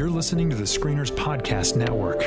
You're listening to the Screeners Podcast Network.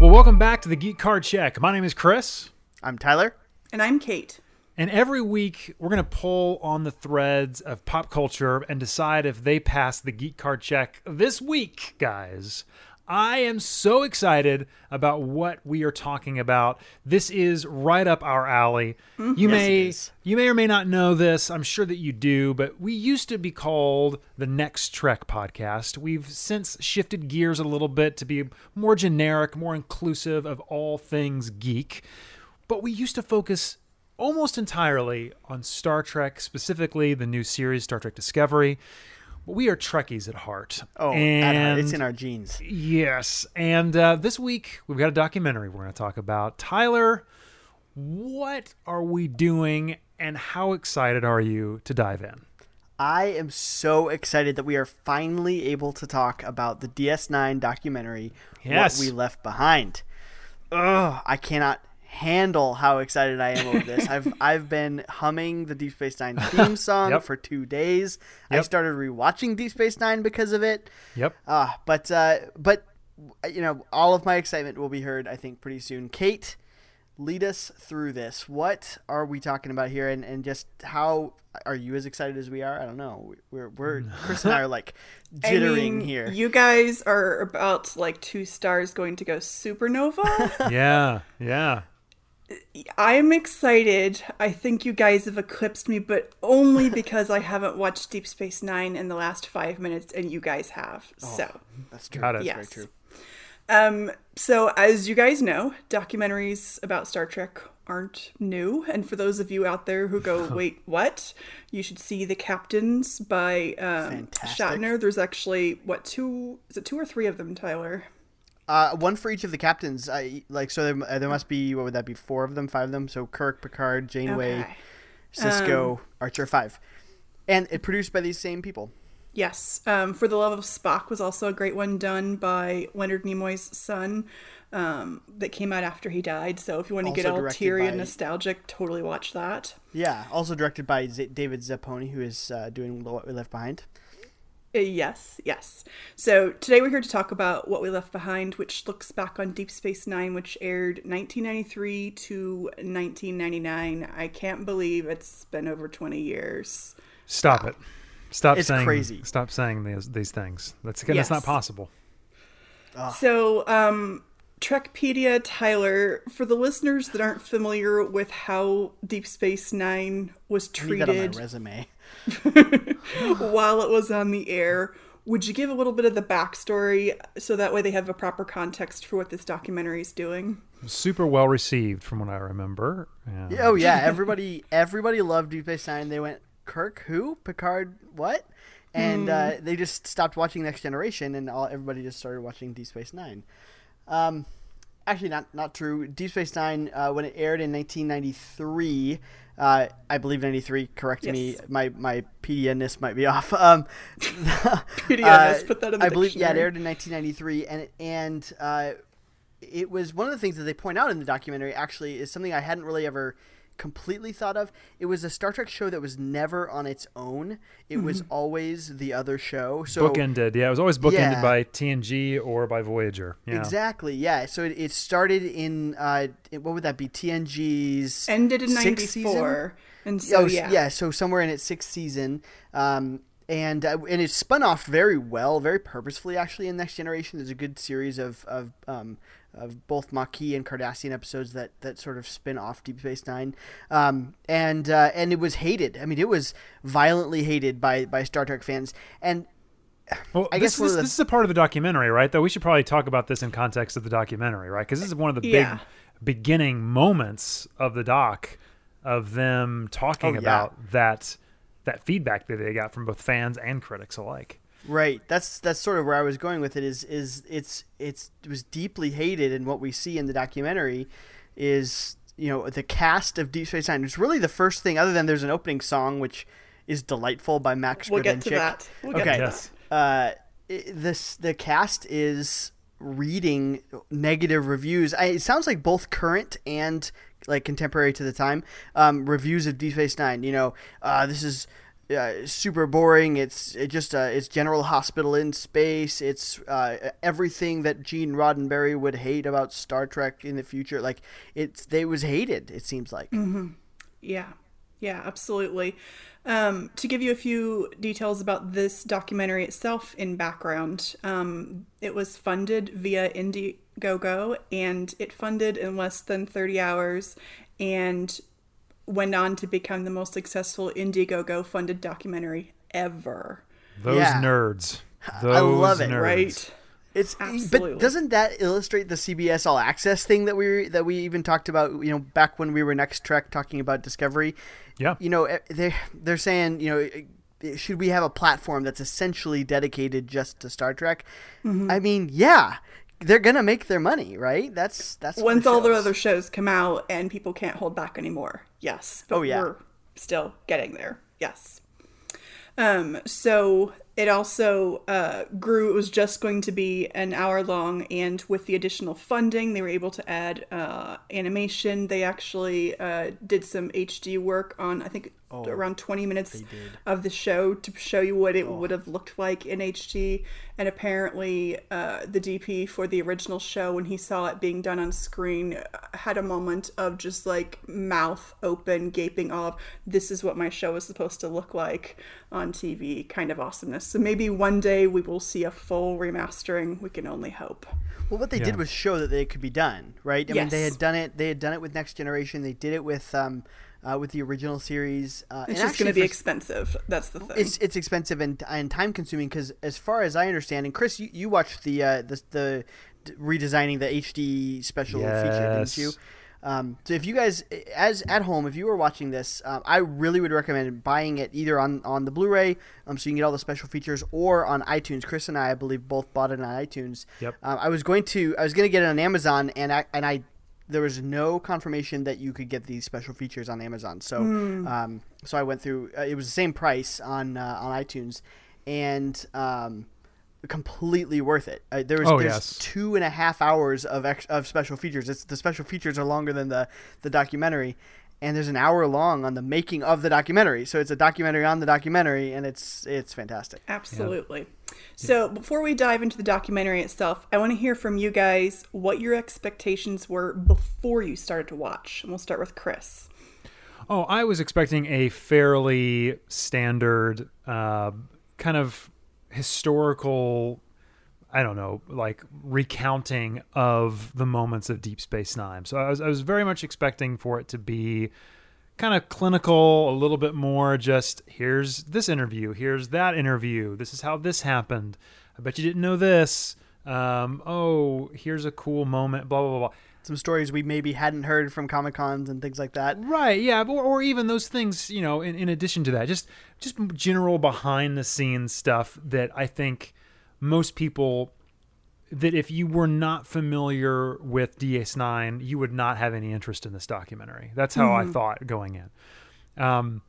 Well, welcome back to the Geek Card Check. My name is Chris. I'm Tyler. And I'm Kate. And every week, we're going to pull on the threads of pop culture and decide if they pass the Geek Card Check this week, guys. I am so excited about what we are talking about. This is right up our alley. Mm-hmm. You Yes, may you may or may not know this. I'm sure that you do, but we used to be called the Next Trek podcast. We've since shifted gears a little bit to be more generic, more inclusive of all things geek. But we used to focus almost entirely on Star Trek, specifically the new series Star Trek Discovery. But we are Trekkies at heart. Oh, and at heart, it's in our genes. Yes. And uh, this week, we've got a documentary we're going to talk about. Tyler, what are we doing and how excited are you to dive in? I am so excited that we are finally able to talk about the DS9 documentary, Yes. What We Left Behind. Ugh, I cannot handle how excited I am over this. I've I've been humming the Deep Space Nine theme song Yep. for two days. I started rewatching Deep Space Nine because of it. Yep. Uh, but uh, but you know, all of my excitement will be heard, I think, pretty soon. Kate, lead us through this. What are we talking about here, and, and just how are you as excited as we are? I don't know. We're we're Chris and I are like I jittering mean, here. You guys are about like two stars going to go supernova. yeah. Yeah. I'm excited. I think you guys have eclipsed me, but only because I haven't watched Deep Space Nine in the last five minutes, and you guys have. So, That's true. Got it. That's very Yes. true. um, so as you guys know, documentaries about Star Trek aren't new. And for those of you out there who go, "Wait, what?" You should see The Captains by um, Shatner. There's actually what two? Is it two or three of them, Tyler? Uh, one for each of the captains. I like so there, uh, there must be what would that be? Four of them, five of them. So Kirk, Picard, Janeway, Okay. Sisko, Archer, five, and it produced by these same people. Yes. Um, For the Love of Spock was also a great one done by Leonard Nimoy's son um, that came out after he died. So if you want to get all teary by- and nostalgic, totally watch that. Yeah, also directed by Z- David Zappone, who is uh, doing What We Left Behind. Uh, Yes, yes. So today we're here to talk about What We Left Behind, which looks back on Deep Space Nine, which aired 1993 to 1999. I can't believe it's been over 20 years. Stop it. Stop It's saying crazy. Stop saying these these things. That's that's not possible. So, um, Trekpedia Tyler, for the listeners that aren't familiar with how Deep Space Nine was I need that on my treated resume. while it was on the air, would you give a little bit of the backstory so that way they have a proper context for what this documentary is doing? Super well received from what I remember. And Oh yeah, everybody everybody loved Deep Space Nine. They went Kirk who Picard what, and uh, they just stopped watching Next Generation, and all everybody just started watching Deep Space Nine. Um, actually, not not true. Deep Space Nine uh, when it aired in 1993. Uh, I believe 93. Correct me. My my PDN-ness might be off. Um, PDNS, put that in the I believe yeah, it aired in 1993, and and uh, it was one of the things that they point out in the documentary. Actually, is something I hadn't really ever completely thought of. It was a Star Trek show that was never on its own. It was Mm-hmm. always the other show. So bookended. Yeah, it was always bookended Yeah. by TNG or by Voyager. Yeah. exactly, yeah. So it, it started in uh, it- what would that be? TNG's Ended in sixth 94. And so, oh, s- yeah. So somewhere in its sixth season, um, and uh, and it spun off very well, very purposefully. Actually, in Next Generation, there's a good series of of um, of both Maquis and Cardassian episodes that that sort of spin off Deep Space Nine, um, and uh, and it was hated. I mean, it was violently hated by by Star Trek fans, and Well, I this, guess this, the- this is a part of the documentary, right? Though we should probably talk about this in context of the documentary, right? Because this is one of the big beginning moments of the doc of them talking Oh, yeah. about that that feedback that they got from both fans and critics alike. Right. That's that's sort of where I was going with it. Is is it's it's it was deeply hated, and what we see in the documentary is you know the cast of Deep Space Nine. It's really the first thing, other than there's an opening song which is delightful by Max We'll get to Grodenchik. that. We'll get Okay. to Yes. Uh, i- this the cast is reading negative reviews. I, it sounds like both current and like contemporary to the time um, reviews of Deep Space Nine. You know, uh, this is uh, super boring. It's it just uh, it's General Hospital in space. It's uh, everything that Gene Roddenberry would hate about Star Trek in the future. Like it's they was hated. It seems like. Mm-hmm. Yeah, yeah, absolutely. Um, to give you a few details about this documentary itself in background, um, it was funded via Indiegogo and it funded in less than 30 hours and went on to become the most successful Indiegogo funded documentary ever. Those Yeah. nerds. Those I love it, nerds. Right? It's Absolutely. but doesn't that illustrate the CBS All Access thing that we that we even talked about? You know, back when we were Next Trek talking about Discovery. Yeah. You know, eh, they they're saying you know. eh, Should we have a platform that's essentially dedicated just to Star Trek? Mm-hmm. I mean, yeah, they're gonna make their money, right? That's that's Once all the shows. other shows come out and people can't hold back anymore. Yes. But Oh, yeah. We're still getting there. Yes. Um, so it also uh, grew. It was just going to be an hour long, and with the additional funding, they were able to add uh, animation. They actually uh, did some HD work on, I think, Oh, around 20 minutes of the show to show you what it Oh. would have looked like in HD. And apparently, uh, the DP for the original show, when he saw it being done on screen, uh, had a moment of just like mouth open, gaping of, this is what my show is supposed to look like on TV kind of awesomeness. So maybe one day we will see a full remastering. We can only hope. Well, what they did was show that they could be done, right? I mean, they had done it. They had done it with Next Generation. They did it with um, uh, with the original series. Uh, It's just going to be for- expensive. That's the thing. It's it's expensive and and time consuming because as far as I understand, and Chris, you, you watched the uh, the the redesigning the HD special feature, didn't you? Um, so if you guys, as at home, if you were watching this, um, I really would recommend buying it either on, on the Blu-ray, um, so you can get all the special features, or on iTunes. Chris and I, I believe, both bought it on iTunes. Yep. Um, I was going to, I was going to get it on Amazon, and I and I, there was no confirmation that you could get these special features on Amazon. So, um, so I went through. Uh, it was the same price on uh, on iTunes, and um, completely worth it. Uh, there was Oh, there's yes. two and a half hours of ex- of special features. It's the special features are longer than the the documentary, and there's an hour long on the making of the documentary. So it's a documentary on the documentary, and it's it's fantastic. Absolutely. So, before we dive into the documentary itself, I want to hear from you guys what your expectations were before you started to watch. And we'll start with Chris. Oh, I was expecting a fairly standard uh, kind of historical, I don't know, like recounting of the moments of Deep Space Nine. So I was, I was very much expecting for it to be kind of clinical, a little bit more just here's this interview, here's that interview, this is how this happened. I bet you didn't know this. Um, oh, here's a cool moment, blah, blah, blah, blah. Some stories we maybe hadn't heard from Comic Cons and things like that. Right, yeah, or, or even those things, you know, in, in addition to that, just just general behind the scenes stuff that I think most people that if you were not familiar with DS9, you would not have any interest in this documentary. That's how I thought going in. Um,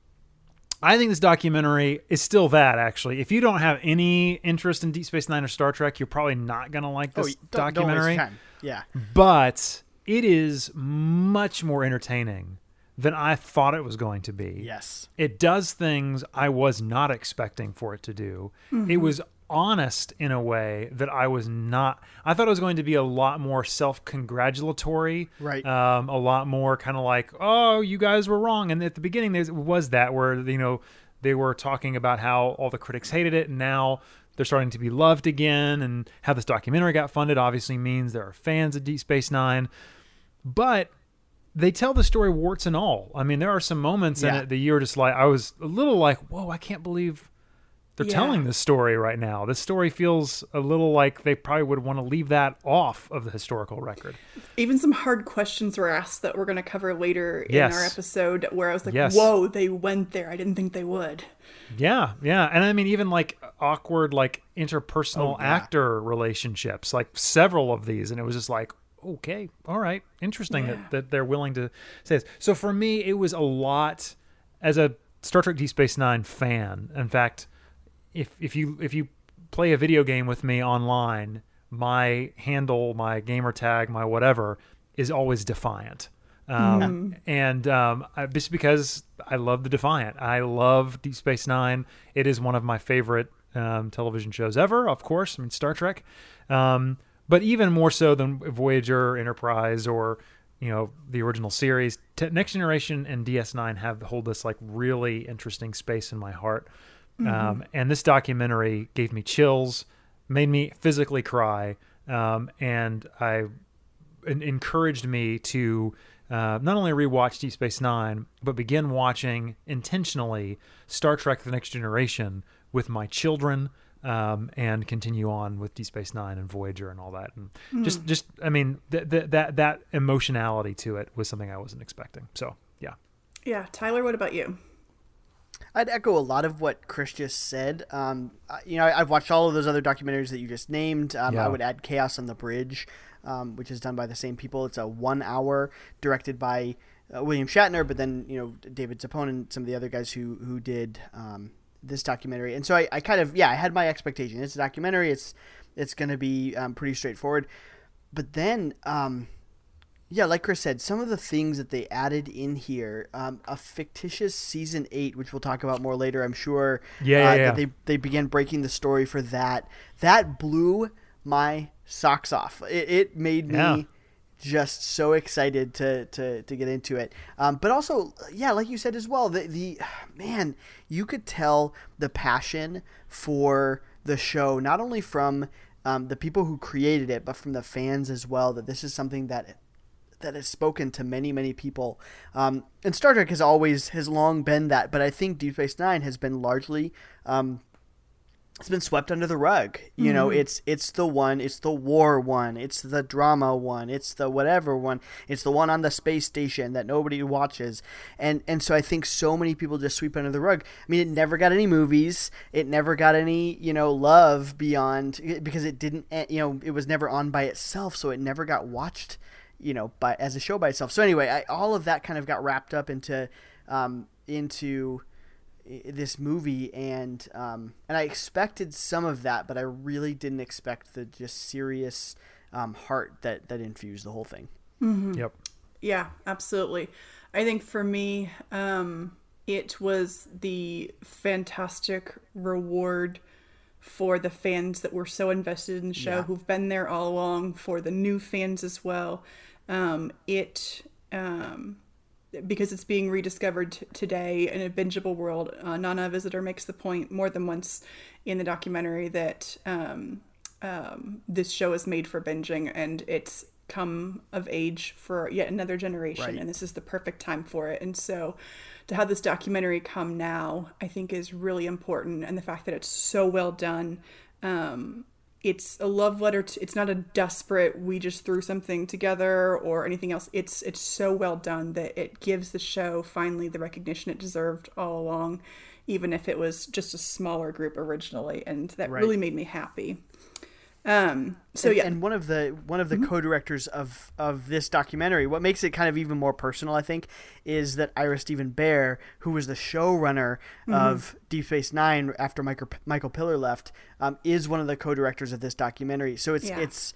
I think this documentary is still that actually. If you don't have any interest in Deep Space Nine or Star Trek, you're probably not gonna like this oh, don't, don't documentary time. Yeah. but it is much more entertaining than I thought it was going to be. Yes. It does things I was not expecting for it to do. It was honest in a way that I was not. I thought it was going to be a lot more self congratulatory. Right. Um, a lot more kind of like, oh, you guys were wrong. And at the beginning, there was that where, you know, they were talking about how all the critics hated it and now they're starting to be loved again and how this documentary got funded obviously means there are fans of Deep Space Nine. But they tell the story warts and all. I mean, there are some moments in it that you're just like, I was a little like, whoa, I can't believe they're Yeah. telling this story right now. This story feels a little like they probably would want to leave that off of the historical record. Even some hard questions were asked that we're going to cover later in our episode where I was like, Yes. whoa, they went there. I didn't think they would. Yeah, yeah, and I mean even like awkward like interpersonal Oh, yeah. actor relationships, like several of these, and it was just like, okay, all right, interesting Yeah. that that they're willing to say this. So for me, it was a lot as a Star Trek Deep Space Nine fan. In fact, if if you if you play a video game with me online, my handle, my gamer tag, my whatever is always Defiant. Um, And um, I, just because I love the Defiant, I love Deep Space Nine. It is one of my favorite um, television shows ever. Of course, I mean Star Trek, um, but even more so than Voyager, Enterprise, or you know the original series. Next Generation and DS9 have hold this like really interesting space in my heart. Um, and this documentary gave me chills, made me physically cry, um, and I en- encouraged me to uh, not only rewatch Deep Space Nine, but begin watching intentionally Star Trek: The Next Generation with my children, um, and continue on with Deep Space Nine and Voyager and all that. And just, just, I mean, th- th- that that emotionality to it was something I wasn't expecting. So, yeah. Yeah, Tyler, what about you? I'd echo a lot of what Chris just said. Um, you know, I- I've watched all of those other documentaries that you just named. Um, Yeah. I would add Chaos on the Bridge, um, which is done by the same people. It's a one hour directed by uh, William Shatner, but then you know David Zappone and some of the other guys who who did um, this documentary. And so I, I kind of yeah, I had my expectation. It's a documentary. It's it's going to be um, pretty straightforward. But then. Yeah, like Chris said, some of the things that they added in here, um, a fictitious season eight, which we'll talk about more later, I'm sure. Yeah, uh, yeah, that yeah. They they began breaking the story for that. That blew my socks off. It, it made me Yeah. just so excited to to, to get into it. Um, but also, yeah, like you said as well, the the man, you could tell the passion for the show not only from um, the people who created it, but from the fans as well. That this is something that that has spoken to many many people. Um, and star trek has always has long been that but i think deep space nine has been largely um, it's been swept under the rug. You know it's it's the one it's the war one it's the drama one it's the whatever one it's the one on the space station that nobody watches. And and so i think so many people just sweep under the rug. I mean it never got any movies. It never got any you know love beyond because it didn't eh, you know it was never on by itself so it never got watched you know, by as a show by itself. So anyway, I, all of that kind of got wrapped up into um, into this movie, and um, and I expected some of that, but I really didn't expect the just serious um, heart that that infused the whole thing. Yep. Yeah, absolutely. I think for me, um, it was the fantastic reward for the fans that were so invested in the show, Yeah. who've been there all along, for the new fans as well. Um, it, um, because it's being rediscovered t- today in a bingeable world, uh, Nana Visitor makes the point more than once in the documentary that um, um, this show is made for binging and it's come of age for yet another generation Right. and this is the perfect time for it and so to have this documentary come now i think is really important and the fact that it's so well done um, it's a love letter to, it's not a desperate we just threw something together or anything else it's it's so well done that it gives the show finally the recognition it deserved all along even if it was just a smaller group originally and that Right. really made me happy um so and, yeah and one of the one of the co-directors of of this documentary, what makes it kind of even more personal, I think, is that Ira Steven Behr, who was the showrunner of Deep Space Nine after Michael Michael Piller left, um, is one of the co-directors of this documentary. So it's Yeah. it's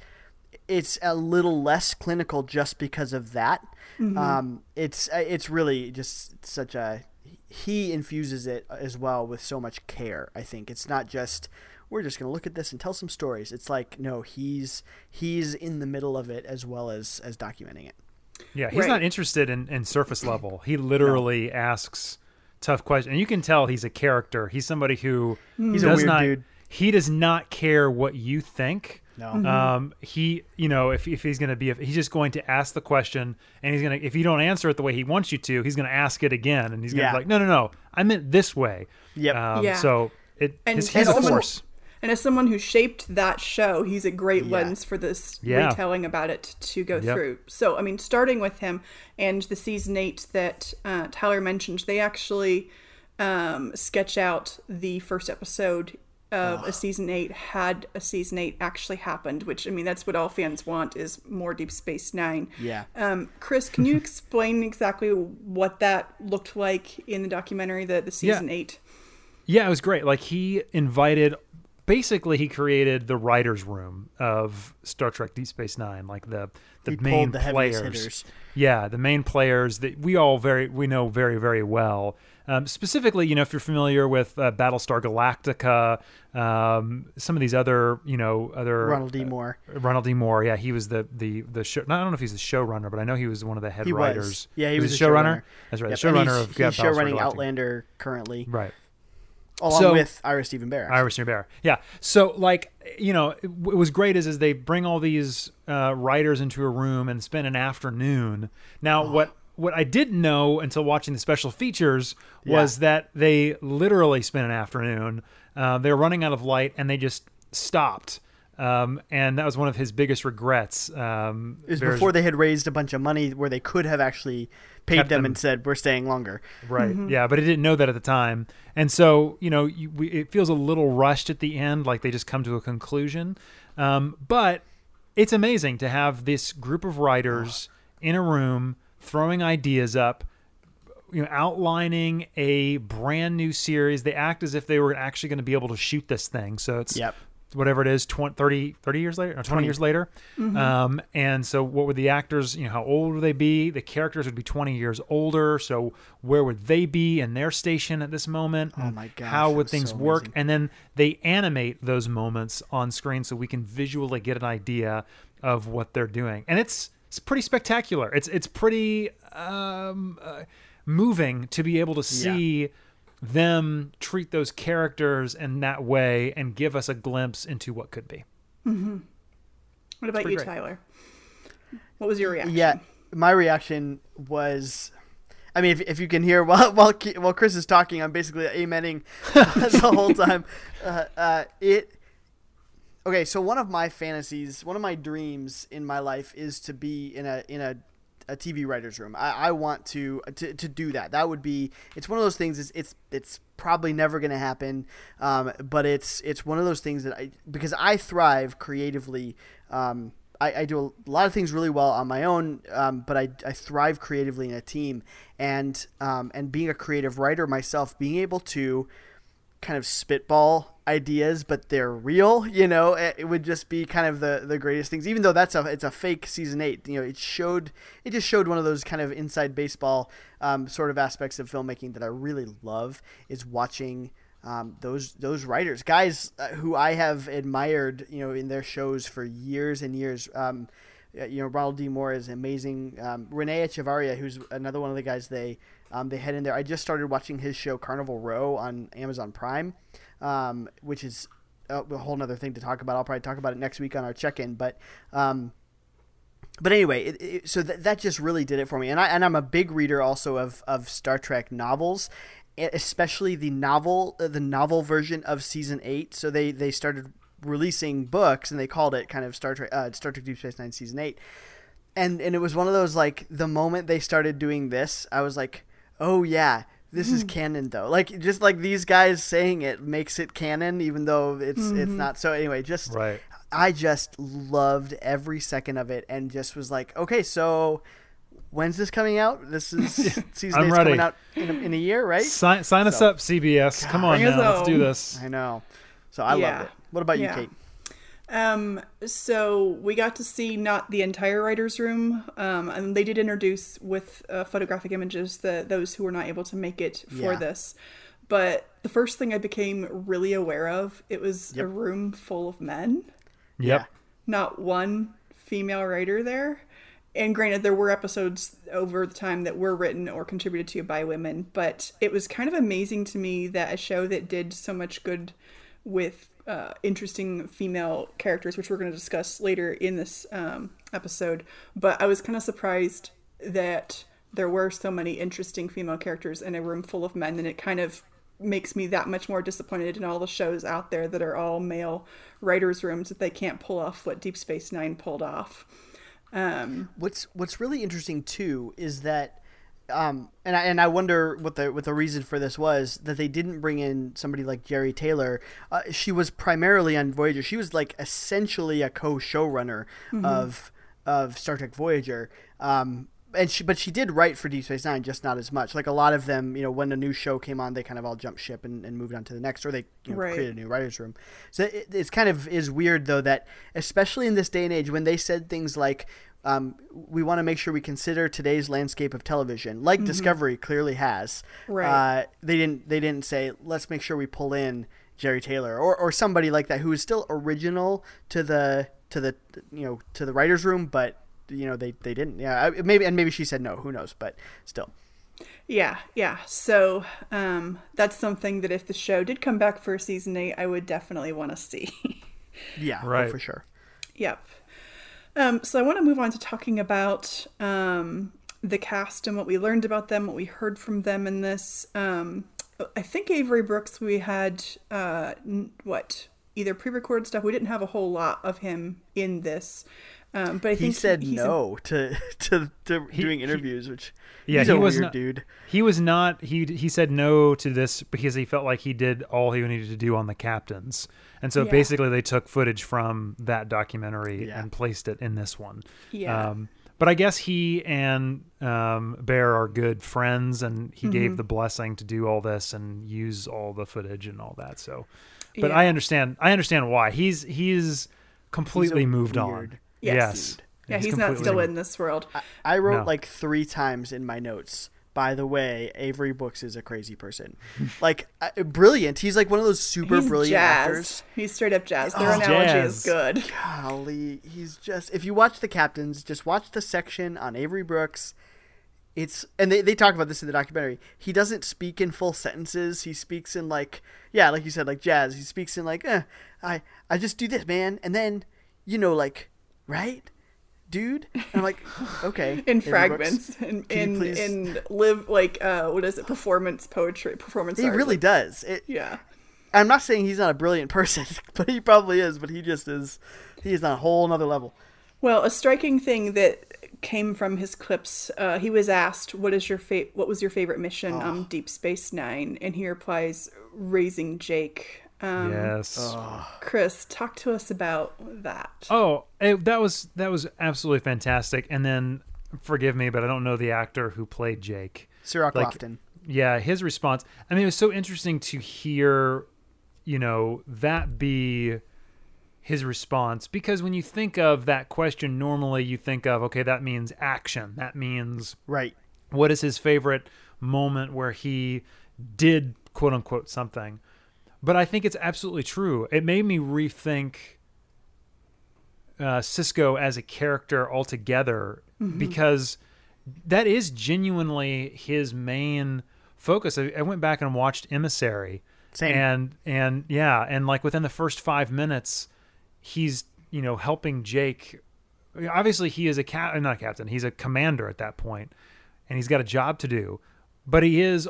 it's a little less clinical just because of that. Um, it's it's really just such a he infuses it as well with so much care. I think it's not just we're just going to look at this and tell some stories. It's like no, he's he's in the middle of it as well as as documenting it. Yeah, he's Right. not interested in, in surface level. He literally asks tough questions, and you can tell he's a character. He's somebody who He's a does weird not. dude. He does not care what you think. No. Um, he, you know, if, if he's going to be, if he's just going to ask the question, and he's going to, if you don't answer it the way he wants you to, he's going to ask it again, and he's going to Yeah. be like, no, no, no, I meant this way. Yep. Um, Yeah. So it, And- his, and he's a also- force. And as someone who shaped that show, he's a great Yeah. lens for this Yeah. retelling about it to go Yep. through. So, I mean, starting with him and the season eight that uh, Tyler mentioned, they actually um, sketch out the first episode of a season eight had a season eight actually happened. Which I mean, that's what all fans want is more Deep Space Nine. Yeah. Um, Chris, can you explain exactly what that looked like in the documentary, the the season eight? Yeah, it was great. Like he invited basically he created the writers' room of Star Trek Deep Space Nine, like the the He main the players. Yeah, the main players that we all very we know very very well. Um, specifically, you know, if you're familiar with uh, Battlestar Galactica, um, some of these other, you know, other Ronald D. Moore. Ronald D. Moore, yeah, he was the the the show. I don't know if he's the showrunner, but I know he was one of the head He writers. was. Yeah, he was, the a showrunner. showrunner. That's right, Yep, the showrunner he's, of he's Battlestar showrunning Outlander currently, Right. Along So- with Ira Stephen Barrett. Ira Steven Behr. Yeah. So like you know, it, what was great is is they bring all these uh, writers into a room and spend an afternoon. Now what what I didn't know until watching the special features was that they literally spent an afternoon. Uh, they were running out of light and they just stopped. Um, and that was one of his biggest regrets. Um, It was Behr's- before they had raised a bunch of money where they could have actually paid them, them. and said, "We're staying longer." Right. Yeah, but it didn't know that at the time, and so you know, you, we, it feels a little rushed at the end, like they just come to a conclusion. Um, but it's amazing to have this group of writers in a room throwing ideas up, you know, outlining a brand new series. They act as if they were actually going to be able to shoot this thing. So it's Yep. Whatever it is 20 30, 30 years later or 20, years later. Um, and so what would the actors you know how old would they be? The characters would be 20 years older. So where would they be in their station at this moment? Oh my god how would things so work? amazing. and then they animate those moments on screen so we can visually get an idea of what they're doing. And it's it's pretty spectacular. It's it's pretty um, uh, moving to be able to see them treat those characters in that way and give us a glimpse into what could be. What about you, great. Tyler? What was your reaction? Yeah, my reaction was. I mean, if, if you can hear while while while Chris is talking, I'm basically amening the whole time. Uh, uh, it okay. So one of my fantasies, one of my dreams in my life is to be in a in a, a TV writers room. I, I want to, to to do that. That would be. It's one of those things. It's it's, it's probably never going to happen. Um, but it's it's one of those things that I because I thrive creatively. Um, I, I do a lot of things really well on my own, um, but I, I thrive creatively in a team, and um, and being a creative writer myself, being able to kind of spitball ideas, but they're real. You know, it, would just be kind of the the greatest things. Even though that's a it's a fake season eight. You know, it showed it just showed one of those kind of inside baseball um, sort of aspects of filmmaking that I really love is watching. Um, those those writers, guys uh, who I have admired, you know, in their shows for years and years. Um, uh, you know, Ronald D. Moore is amazing. Um, Renee Echevarria, who's another one of the guys they um, they had in there. I just started watching his show Carnival Row on Amazon Prime, um, which is a, a whole other thing to talk about. I'll probably talk about it next week on our check-in. But um, but anyway, it, it, so that that just really did it for me. And I and I'm a big reader also of of Star Trek novels, especially the novel uh, the novel version of season eight. So they they started releasing books and they called it kind of Star Trek uh, Star Trek Deep Space Nine season eight. And and it was one of those like the moment they started doing this, I was like, oh yeah. This is hmm. canon though. Like just like these guys saying it makes it canon even though it's it's mm-hmm. not. So anyway, just Right. I just loved every second of it and just was like, okay, so when's this coming out? This is season I'm eight's ready. coming out in a, in a year, right? Sign, sign us up, CBS. Come on now, let's do this. I know. So I Yeah. loved it. What about Yeah. you, Kate? Um, so we got to see not the entire writers' room, um, and they did introduce with uh, photographic images the those who were not able to make it for Yeah. this. But the first thing I became really aware of it was a room full of men, Yep. not one female writer there. And granted, there were episodes over the time that were written or contributed to by women, but it was kind of amazing to me that a show that did so much good with uh, interesting female characters, which we're going to discuss later in this um, episode, but I was kind of surprised that there were so many interesting female characters in a room full of men, and it kind of makes me that much more disappointed in all the shows out there that are all male writers' rooms that they can't pull off what Deep Space Nine pulled off. Um, What's What's really interesting too is that, um, and I and I wonder what the what the reason for this was that they didn't bring in somebody like Jeri Taylor. Uh, she was primarily on Voyager. She was like essentially a co showrunner of of Star Trek Voyager. Um, and she but she did write for Deep Space Nine, just not as much. Like a lot of them, you know, when a new show came on, they kind of all jumped ship and, and moved on to the next, or they you know, Right. created a new writers' room. So it, it's kind of is weird though that especially in this day and age when they said things like. Um, we want to make sure we consider today's landscape of television, like Discovery clearly has. Right. Uh, they didn't. They didn't say let's make sure we pull in Jeri Taylor or, or somebody like that who is still original to the to the you know to the writers' room, but you know they, they didn't. Yeah, maybe and maybe she said no. Who knows? But still, Yeah, yeah. So um, that's something that if the show did come back for a season eight, I would definitely want to see. yeah, oh, Right. for sure. Yep. Um, so I want to move on to talking about um, the cast and what we learned about them, what we heard from them in this. Um, I think Avery Brooks, we had uh, what either pre-recorded stuff. We didn't have a whole lot of him in this, um, but I He think said he's a- no to to, to He- doing he- interviews, which Yeah, he's he a was weird not- dude. He was not. He he said no to this because he felt like he did all he needed to do on the captains, and so Yeah. basically they took footage from that documentary Yeah. and placed it in this one. Yeah. Um, but I guess he and um, Behr are good friends, and he Mm-hmm. gave the blessing to do all this and use all the footage and all that. So, but Yeah. I understand. I understand why he's he's completely moved on. Weird Yes. Yes. yeah, he's, not still in this world. I wrote No. like three times in my notes. By the way, Avery Brooks is a crazy person. like uh, brilliant. He's like one of those super He's brilliant jazz. actors. He's straight up jazz. Their Oh, analogy jazz. is good. Golly, he's just. If you watch the captains, just watch the section on Avery Brooks. It's and they, they talk about this in the documentary. He doesn't speak in full sentences. He speaks in like yeah, like you said, like jazz. He speaks in like, eh, I I just do this, man, and then you know, like, right, dude. And I'm like, okay. in Avery Brooks, fragments in can in, please- in live like uh what is it performance poetry performance He art. really does. It, yeah I'm not saying he's not a brilliant person, but he probably is. But he just is. He is on a whole nother level. well a striking thing that came from his clips uh he was asked what is your fa- what was your favorite mission Oh. on deep space nine and he replies raising jake um Yes. chris talk to us about that Oh, it, that was that was absolutely fantastic. And then, forgive me, but I don't know the actor who played Jake. Cirroc Like- Lofton. Yeah, his response. I mean, it was so interesting to hear, you know, that be his response because when you think of that question, normally you think of okay, that means action. That means Right. what is his favorite moment where he did quote unquote something but i think it's absolutely true. It made me rethink uh, Sisko as a character altogether because that is genuinely his main focus. I, I went back and watched emissary Same. and and yeah and like within the first five minutes he's you know helping jake. Obviously he is a cat not a captain he's a commander at that point and he's got a job to do but he is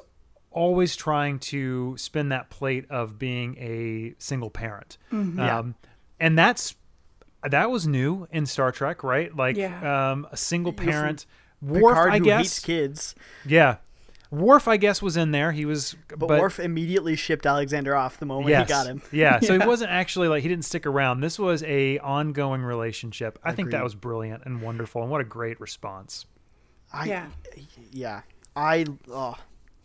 always trying to spin that plate of being a single parent Yeah. um, and that's that was new in star trek right like Yeah. um, a single parent Worf, Picard I who guess. hates kids, Yeah, Worf, I guess, was in there. He was, but, Worf immediately shipped Alexander off the moment yes, he got him. Yeah, so Yeah. he wasn't actually like he didn't stick around. This was a ongoing relationship. I think that was brilliant and wonderful, and what a great response. I, Yeah. yeah. I oh,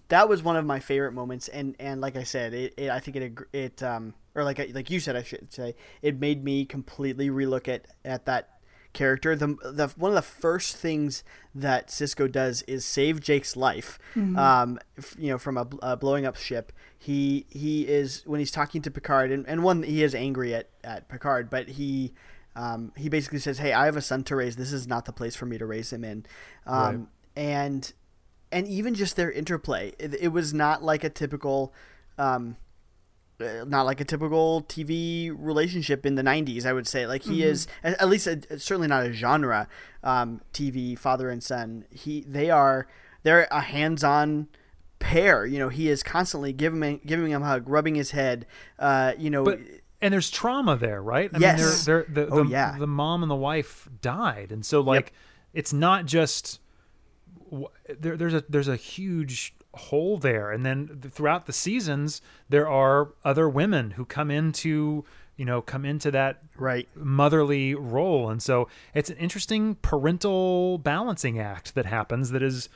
that was one of my favorite moments, and and like I said, it, it I think it it um or like I- like you said, I should say, it made me completely relook at at that character. The the one of the first things that Sisko does is save Jake's life. Um, f- you know, from a, a blowing up ship. He he is when he's talking to Picard, and, and one he is angry at at Picard, but he. Um, he basically says, "Hey, I have a son to raise. This is not the place for me to raise him in." Um, Right. And and even just their interplay, it, it was not like a typical, um, uh, not like a typical TV relationship in the '90s. I would say, like he is at, least a, certainly not a genre um, TV father and son. He they are they're a hands-on pair. You know, he is constantly giving him, giving him a hug, rubbing his head. Uh, you know, But and there's trauma there, right? I Yes. mean, they're, they're, the, Oh, the, yeah. the mom and the wife died, and so like it's not just there, there's a there's a huge hole there, and then throughout the seasons there are other women who come into you know, come into that Right. motherly role. And so it's an interesting parental balancing act that happens that is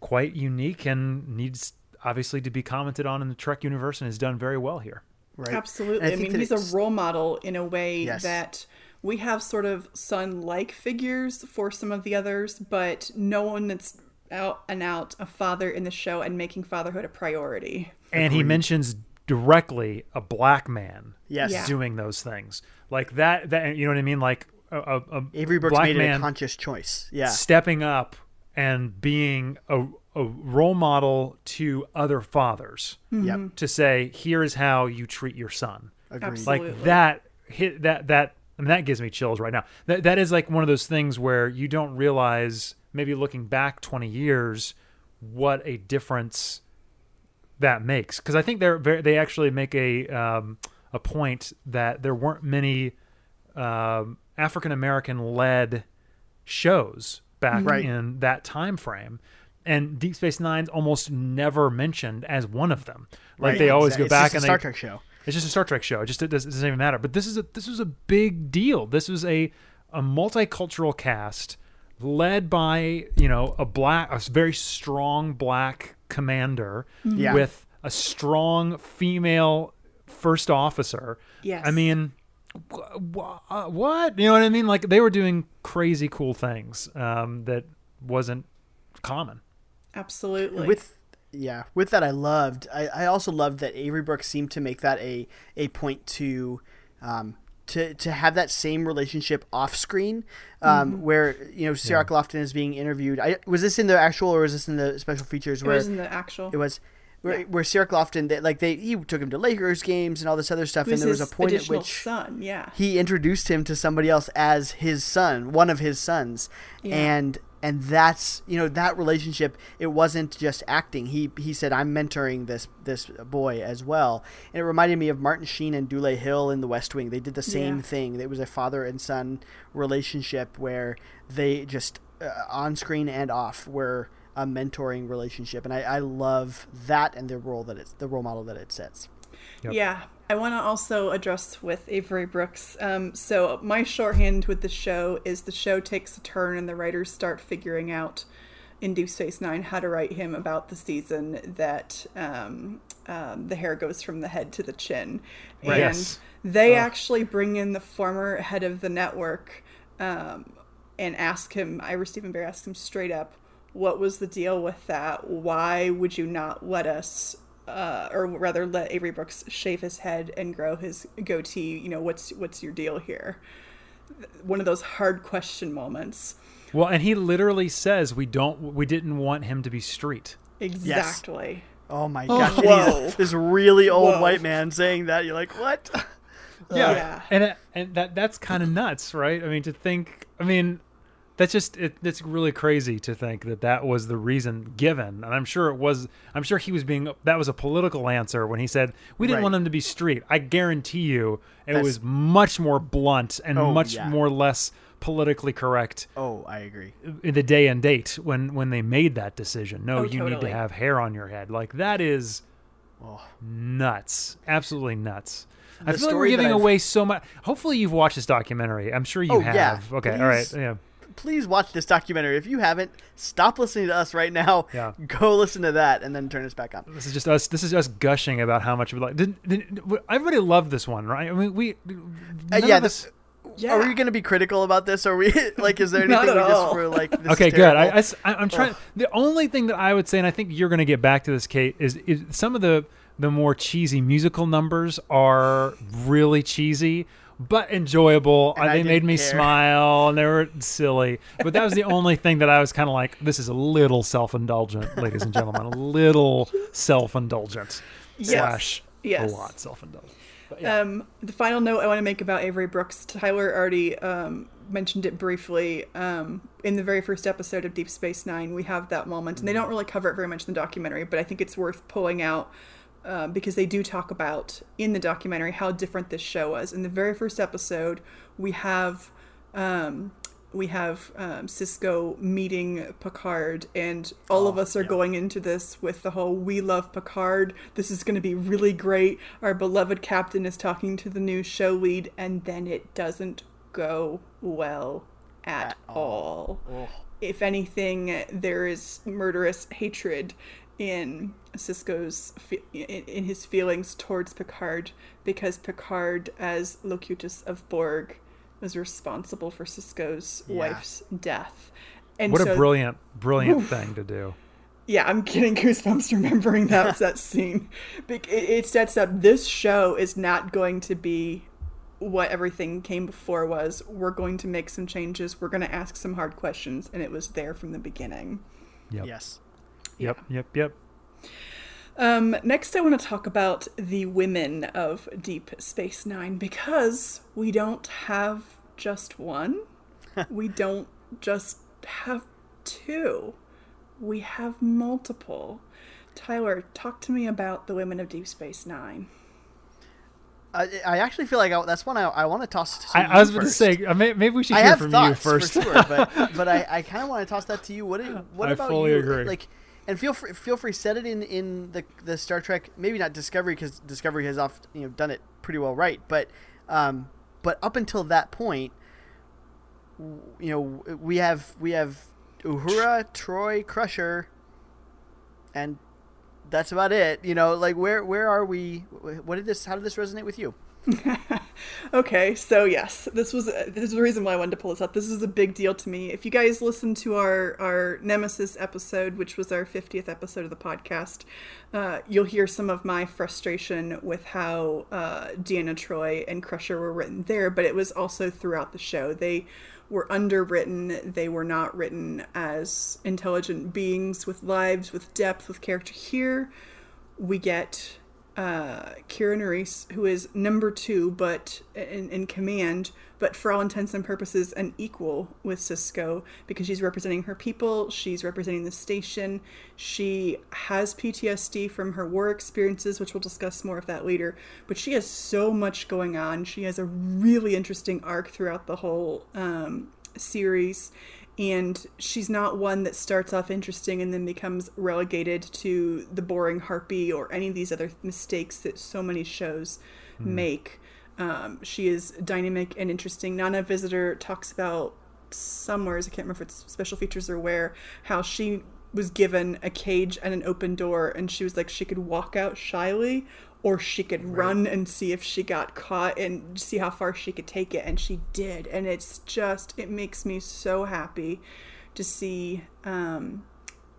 quite unique and needs obviously to be commented on in the Trek universe and is done very well here. Right. Absolutely. And I, think mean, he's a role model in a way Yes. that we have sort of son like figures for some of the others, but no one that's out and out a father in the show and making fatherhood a priority. And he mentions directly a black man Yes. Yeah. doing those things. Like that that you know what I mean? Like a, a, a Avery Brooks black made it a conscious choice. Yeah. stepping up and being a, a role model to other fathers mm-hmm. Yep. to say, here is how you treat your son. Agreed. Like that hit that that I mean, that gives me chills right now. That that is like one of those things where you don't realize maybe looking back 20 years what a difference that makes because I think they're very, they actually make a um, a point that there weren't many um, African American led shows back Right. in that time frame. And Deep Space Nine's almost never mentioned as one of them. Like Right. they always Exactly. go back and a they Trek show. It's just a Star Trek show. It just it doesn't, it doesn't even matter. But this is a this was a big deal. This was a a multicultural cast led by you know a black a very strong black commander Yeah. with a strong female first officer. Yes. I mean. wh- wh- uh, What you know what I mean? Like they were doing crazy cool things um, that wasn't common. Absolutely. with yeah with that i loved I, I also loved that avery brooks seemed to make that a a point to um to, to have that same relationship off screen, um, Mm-hmm. where you know Cirroc Lofton is being interviewed. I, was this in the actual or was this in the special features? it Where was in the actual. it was where, Yeah. where Cirroc Lofton, they, like they he took him to Lakers games and all this other stuff, and there was a point at which son. Yeah. he introduced him to somebody else as his son, one of his sons, Yeah. and and that's you know that relationship. It wasn't just acting. He he said, "I'm mentoring this this boy as well," and it reminded me of Martin Sheen and Dule Hill in The West Wing. They did the same Yeah. thing. It was a father and son relationship where they just uh, on screen and off were a mentoring relationship, and I, I love that and the role that it's the role model that it sets. Yep. Yeah. I want to also address with Avery Brooks. Um, so, my shorthand with the show is the show takes a turn and the writers start figuring out in Deep Space Nine how to write him about the season that um, um, the hair goes from the head to the chin. And Yes. they actually bring in the former head of the network um, and ask him, Ira Steven Behr asks him straight up, what was the deal with that? Why would you not let us, uh, or rather, let Avery Brooks shave his head and grow his goatee? You know, what's what's your deal here? One of those hard question moments. Well, and he literally says we don't we didn't want him to be street. Exactly. Oh my gosh! and whoa. he's this really old Whoa. white man saying that. You're like, what? Yeah, Yeah. and and that that's kind of nuts, right? I mean, to think, I mean, that's just it, it's really crazy to think that that was the reason given, and I'm sure it was. I'm sure he was being that was a political answer when he said we didn't Right. want him to be street. I guarantee you, it That's- was much more blunt and Oh, much yeah. more less politically correct Oh, I agree. in the day and date when when they made that decision. No, Oh, you need to have hair on your head. Like that is Oh. nuts, absolutely nuts. I feel like we're giving away so much. Hopefully, you've watched this documentary. I'm sure you Oh, have. yeah. Okay, all right, yeah. Please watch this documentary. If you haven't, stop listening to us right now. Yeah. Go listen to that and then turn us back on. This is just us. This is us gushing about how much we like. Didn't, didn't, everybody loved this one, right? I mean, we. Uh, yeah. This, us- Yeah. Are we going to be critical about this? Are we like? Is there anything we at just all. were like? This okay, good. I? I, am trying. The only thing that I would say, and I think you're going to get back to this, Kate, is, is some of the the more cheesy musical numbers are really cheesy. But enjoyable. And I they made me care. smile, and they were silly. But that was the only thing that I was kind of like, "This is a little self-indulgent, ladies and gentlemen. A little self-indulgent Yes. slash Yes. a lot self-indulgent." Yeah. Um, the final note I want to make about Avery Brooks, Tyler already um, mentioned it briefly. Um, in the very first episode of Deep Space Nine, we have that moment, and they don't really cover it very much in the documentary, but I think it's worth pulling out uh, because they do talk about in the documentary how different this show was. In the very first episode, we have um, we have um, Sisko meeting Picard, and all Oh, of us are yeah. going into this with the whole "We love Picard. This is going to be really great." Our beloved captain is talking to the new show lead, and then it doesn't go well at, At all. Oh. If anything, there is murderous hatred in Sisko's in, in his feelings towards Picard because Picard, as Locutus of Borg, was responsible for Sisko's Yeah. wife's death. And What so, a brilliant, brilliant thing to do. yeah, I'm getting goosebumps remembering that that scene. It, it sets up this show is not going to be what everything came before was. We're going to make some changes. We're going to ask some hard questions, and it was there from the beginning. Yep. Yes. Yep. Yep. Yep. Um, next, I want to talk about the women of Deep Space Nine because we don't have just one. we don't just have two. We have multiple. Tyler, talk to me about the women of Deep Space Nine. I, I actually feel like I, that's one I, I want to toss. To I, you I was going to say, uh, maybe we should I hear have from you first. for sure, but but I, I kind of want to toss that to you. What do- what I about fully you? agree. Like, and feel free feel free set it in in the the Star Trek. Maybe not Discovery because Discovery has oft you know done it pretty well right, but um but up until that point, you know we have we have Uhura, Troi, Crusher, and that's about it. You know, like where where are we? What did this? How did this resonate with you? Okay, so yes, this was this is the reason why I wanted to pull this up. This is a big deal to me. If you guys listened to our our Nemesis episode, which was our fiftieth episode of the podcast, uh, you'll hear some of my frustration with how uh, Deanna Troi and Crusher were written there, but it was also throughout the show. They were underwritten. They were not written as intelligent beings with lives, with depth, with character. Here, we get uh, Kira Nerys, who is number two, but in, in command, but for all intents and purposes, an equal with Sisko because she's representing her people, she's representing the station, she has PTSD from her war experiences, which we'll discuss more of that later. But she has so much going on. She has a really interesting arc throughout the whole um, series and she's not one that starts off interesting and then becomes relegated to the boring harpy or any of these other mistakes that so many shows make. Um, she is dynamic and interesting. Nana Visitor talks about somewheres, I can't remember if it's special features or where, how she was given a cage and an open door and she was like she could walk out shyly or she could run and see if she got caught and see how far she could take it and she did and it's just it makes me so happy to see um,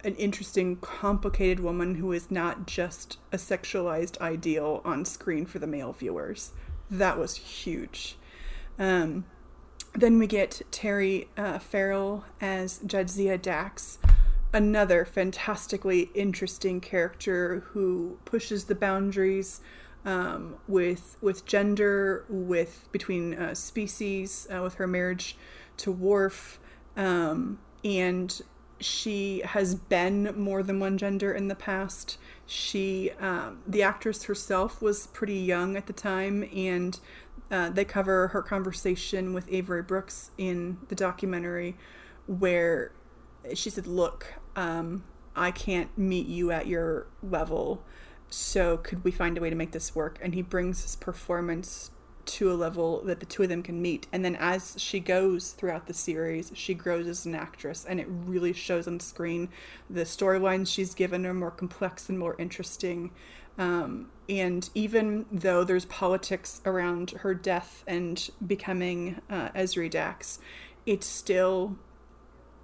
an interesting complicated woman who is not just a sexualized ideal on screen for the male viewers. That was huge. Um, then we get Terry uh, Farrell as Jadzia Dax, another fantastically interesting character who pushes the boundaries um, with with gender, with between uh, species, uh, with her marriage to Worf, um, and she has been more than one gender in the past. She, um, the actress herself, was pretty young at the time, and uh, they cover her conversation with Avery Brooks in the documentary, where she said, "Look, um, I can't meet you at your level, so could we find a way to make this work?" And he brings his performance to a level that the two of them can meet. And then as she goes throughout the series, she grows as an actress, and it really shows on screen. The storylines she's given are more complex and more interesting. Um, and even though there's politics around her death and becoming uh, Ezri Dax, it's still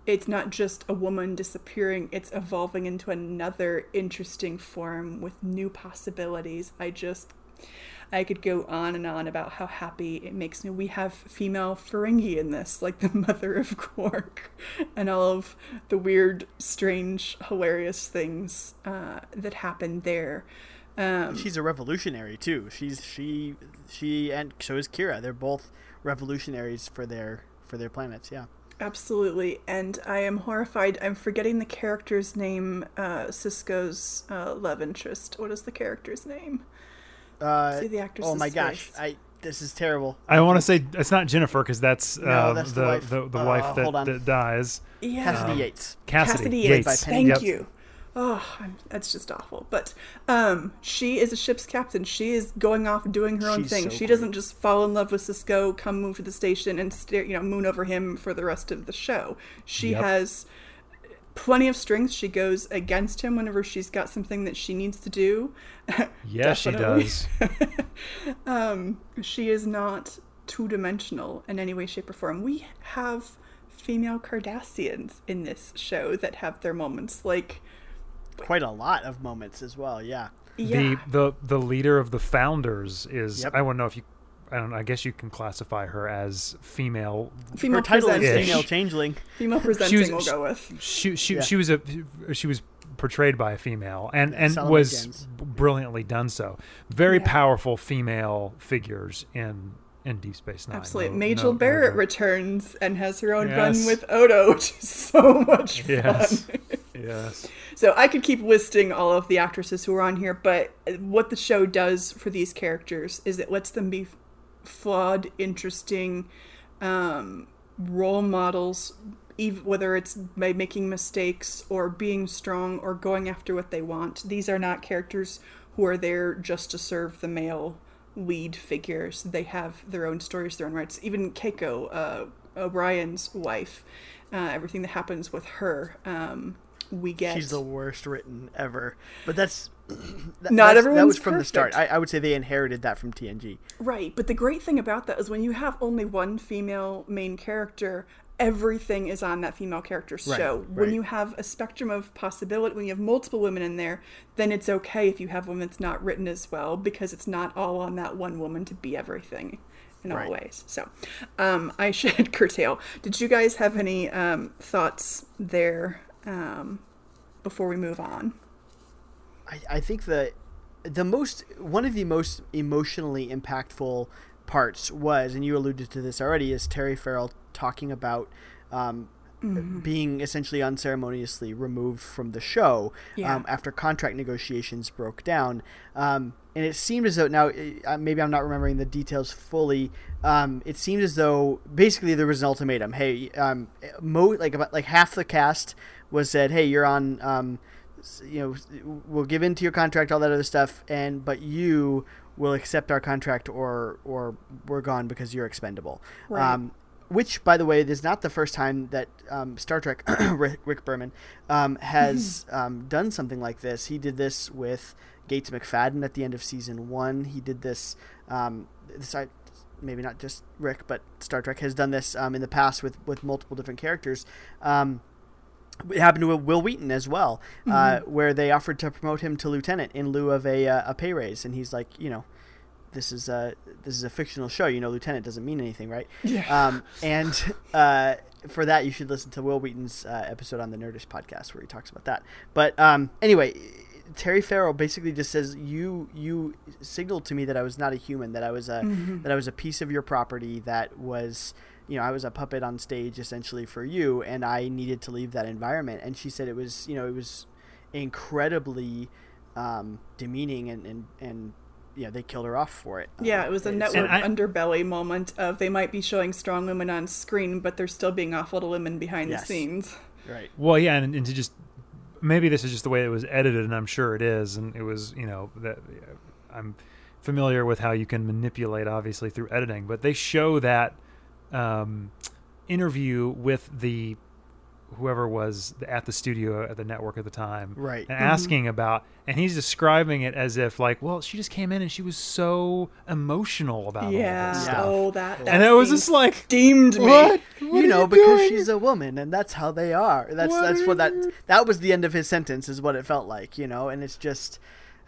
it's not just a woman disappearing, it's evolving into another interesting form with new possibilities. I just I could go on and on about how happy it makes me. We have female Ferengi in this, like the mother of Quark, and all of the weird, strange, hilarious things uh, that happen there. Um, She's a revolutionary too. She's she she and so is Kira. They're both revolutionaries for their for their planets. Yeah. Absolutely, and I am horrified. I'm forgetting the character's name. Uh, Sisko's uh, love interest. What is the character's name? Uh, See the actress's oh my gosh. I this is terrible. I want to say it's not Jennifer because that's, No, uh, that's the the wife. the, the Uh, wife that, that dies. Yeah. Cassidy Yates. Cassidy, Cassidy Yates. Yates. by Penny. Thank Yep. you. Oh, I'm, that's just awful. But um, she is a ship's captain. She is going off doing her own She's thing. so she great. doesn't just fall in love with Sisko, come move to the station, and stare, you know, moon over him for the rest of the show. She Yep. has plenty of strength. She goes against him whenever she's got something that she needs to do. Yes, she does. um, she is not two dimensional in any way, shape, or form. We have female Cardassians in this show that have their moments. Like, Quite a lot of moments as well. Yeah. yeah. The the the leader of the founders is. Yep. I wouldn't know if you. I don't. know, I guess you can classify her as female. female Her title is female changeling. Female presenting was- we'll she- go with. She she Yeah. she was a she was portrayed by a female and and Salome was Jens. brilliantly done so. Very Yeah. powerful female figures in in Deep Space Nine. Absolutely. No- Majel no- no Barrett doubt. returns and has her own Yes. run with Odo, which is so much fun. Yes. yes. So I could keep listing all of the actresses who are on here, but what the show does for these characters is it lets them be flawed, interesting um, role models, whether it's by making mistakes or being strong or going after what they want. These are not characters who are there just to serve the male lead figures. They have their own stories, their own rights. Even Keiko, uh, O'Brien's wife, uh, everything that happens with her. Um, we get She's the worst written ever. But that's that, Not that's- That was from the start. I. I would say they inherited that from TNG. Right, but the great thing about that is when you have only one female main character, everything is on that female character's Right, show. When you have a spectrum of possibility, when you have multiple women in there, then it's okay if you have one that's not written as well because it's not all on that one woman to be everything in all Right. ways. So, um, I should curtail. Did you guys have any um, thoughts there um, before we move on? I, I think the the most one of the most emotionally impactful parts was, and you alluded to this already, is Terry Farrell talking about um, being essentially unceremoniously removed from the show Yeah. um, after contract negotiations broke down. Um, and it seemed as though now uh, maybe I'm not remembering the details fully. Um, it seemed as though basically there was an ultimatum. Hey, um, mo- like about like half the cast was said, "Hey, you're on." Um, you know, we'll give in to your contract, all that other stuff, and but you will accept our contract, or or we're gone because you're expendable. Right. Um, which, by the way, is not the first time that um, Star Trek Rick, Rick Berman um, has um, done something like this. He did this with Gates McFadden at the end of season one. He did this. Um, this I, maybe not just Rick, but Star Trek has done this um, in the past with with multiple different characters. Um, it happened to Wil Wheaton as well, uh, where they offered to promote him to lieutenant in lieu of a, uh, a pay raise, and he's like, you know, this is a this is a fictional show. You know, lieutenant doesn't mean anything, right? Yeah. Um, and uh, for that, you should listen to Wil Wheaton's uh, episode on the Nerdist podcast where he talks about that. But um, anyway, Terry Farrell basically just says you you signaled to me that I was not a human, that I was a that I was a piece of your property, that was you know I was a puppet on stage essentially for you, and I needed to leave that environment. And she said it was you know it was incredibly um, demeaning and and and you know they killed her off for it. Yeah, it was a network I- underbelly moment of they might be showing strong women on screen, but they're still being awful to women behind Yes. the scenes. right. Well, yeah, and, and to just maybe this is just the way it was edited, and I'm sure it is, and it was you know that I'm familiar with how you can manipulate obviously through editing, but they show that um, interview with the whoever was at the studio at the network at the time, Right. and mm-hmm. asking about, and he's describing it as if like, well, she just came in and she was so emotional about all Yeah. this stuff, Oh, that. that and it was just like, steamed me. what? What you know, because doing? she's a woman, and that's how they are. That's What that's what that that was the end of his sentence, is what it felt like, you know. And it's just,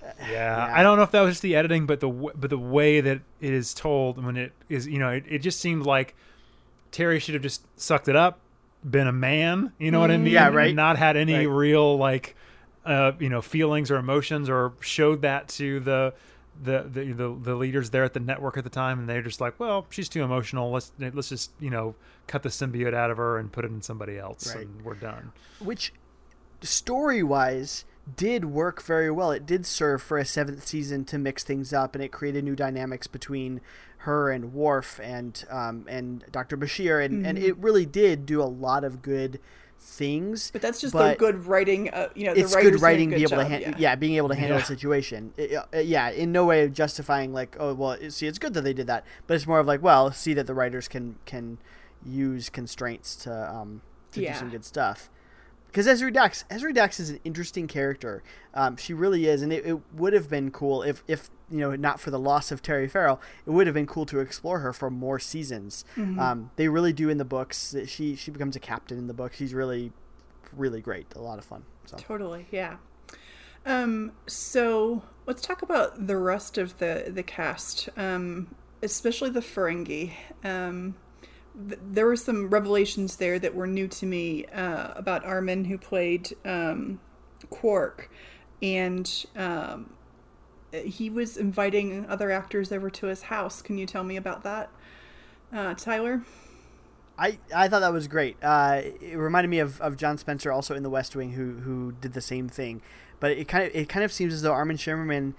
Yeah, uh, Yeah. I don't know if that was just the editing, but the w- but the way that it is told when it is, you know, it, it just seemed like Terry should have just sucked it up, been a man, you know what I mean? Yeah, right. And not had any Right. real like, uh, you know, feelings or emotions, or showed that to the. The, the the the leaders there at the network at the time, and they're just like, well, she's too emotional. Let's let's just you know cut the symbiote out of her and put it in somebody else, Right. and we're done. which story wise did work very well. It did serve for a seventh season to mix things up, and it created new dynamics between her and Worf and um, and Dr. Bashir, and, and it really did do a lot of good things. But that's just but the good writing. Uh, you know, the it's good writing, good be able job, to han- yeah. yeah. being able to handle Yeah. a situation. It- uh, yeah, in no way justifying like, oh well, see, it's good that they did that, but it's more of like, well, see that the writers can can use constraints to um to Yeah. do some good stuff. Because Ezri Dax, Ezri Dax is an interesting character. Um, she really is, and it, it would have been cool if, if you know, not for the loss of Terry Farrell, it would have been cool to explore her for more seasons. Mm-hmm. Um, they really do in the books. She she becomes a captain in the book. She's really, really great. A lot of fun. So. Totally, yeah. Um, so let's talk about the rest of the the cast, um, especially the Ferengi. Um, th- there were some revelations there that were new to me uh, about Armin, who played um, Quark, and um, he was inviting other actors over to his house. Can you tell me about that, uh, Tyler? I, I thought that was great. Uh, it reminded me of, of John Spencer, also in The West Wing, who who did the same thing. But it kind of it kind of seems as though Armin Shimmerman,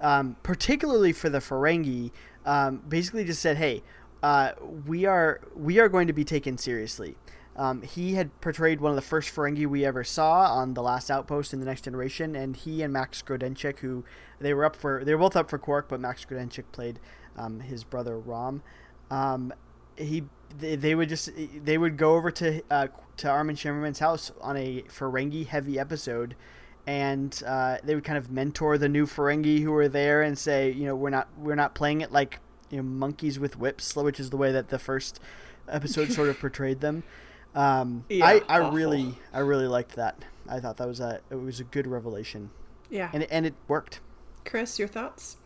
um, particularly for the Ferengi, um, basically just said, "Hey, uh, we are we are going to be taken seriously." Um, he had portrayed one of the first Ferengi we ever saw on the Last Outpost in the Next Generation, and he and Max Grodenchik, who they were up for, they were both up for Quark, but Max Grodenchik played um, his brother Rom. Um, he they, they would just they would go over to uh, to Armin Shimmerman's house on a Ferengi heavy episode, and uh, they would kind of mentor the new Ferengi who were there and say, you know, we're not we're not playing it like you know monkeys with whips, which is the way that the first episode sort of portrayed them. Um, Yeah, I, I awful. really I really liked that. I thought that was a it was a good revelation, Yeah, and and it worked. Chris, your thoughts?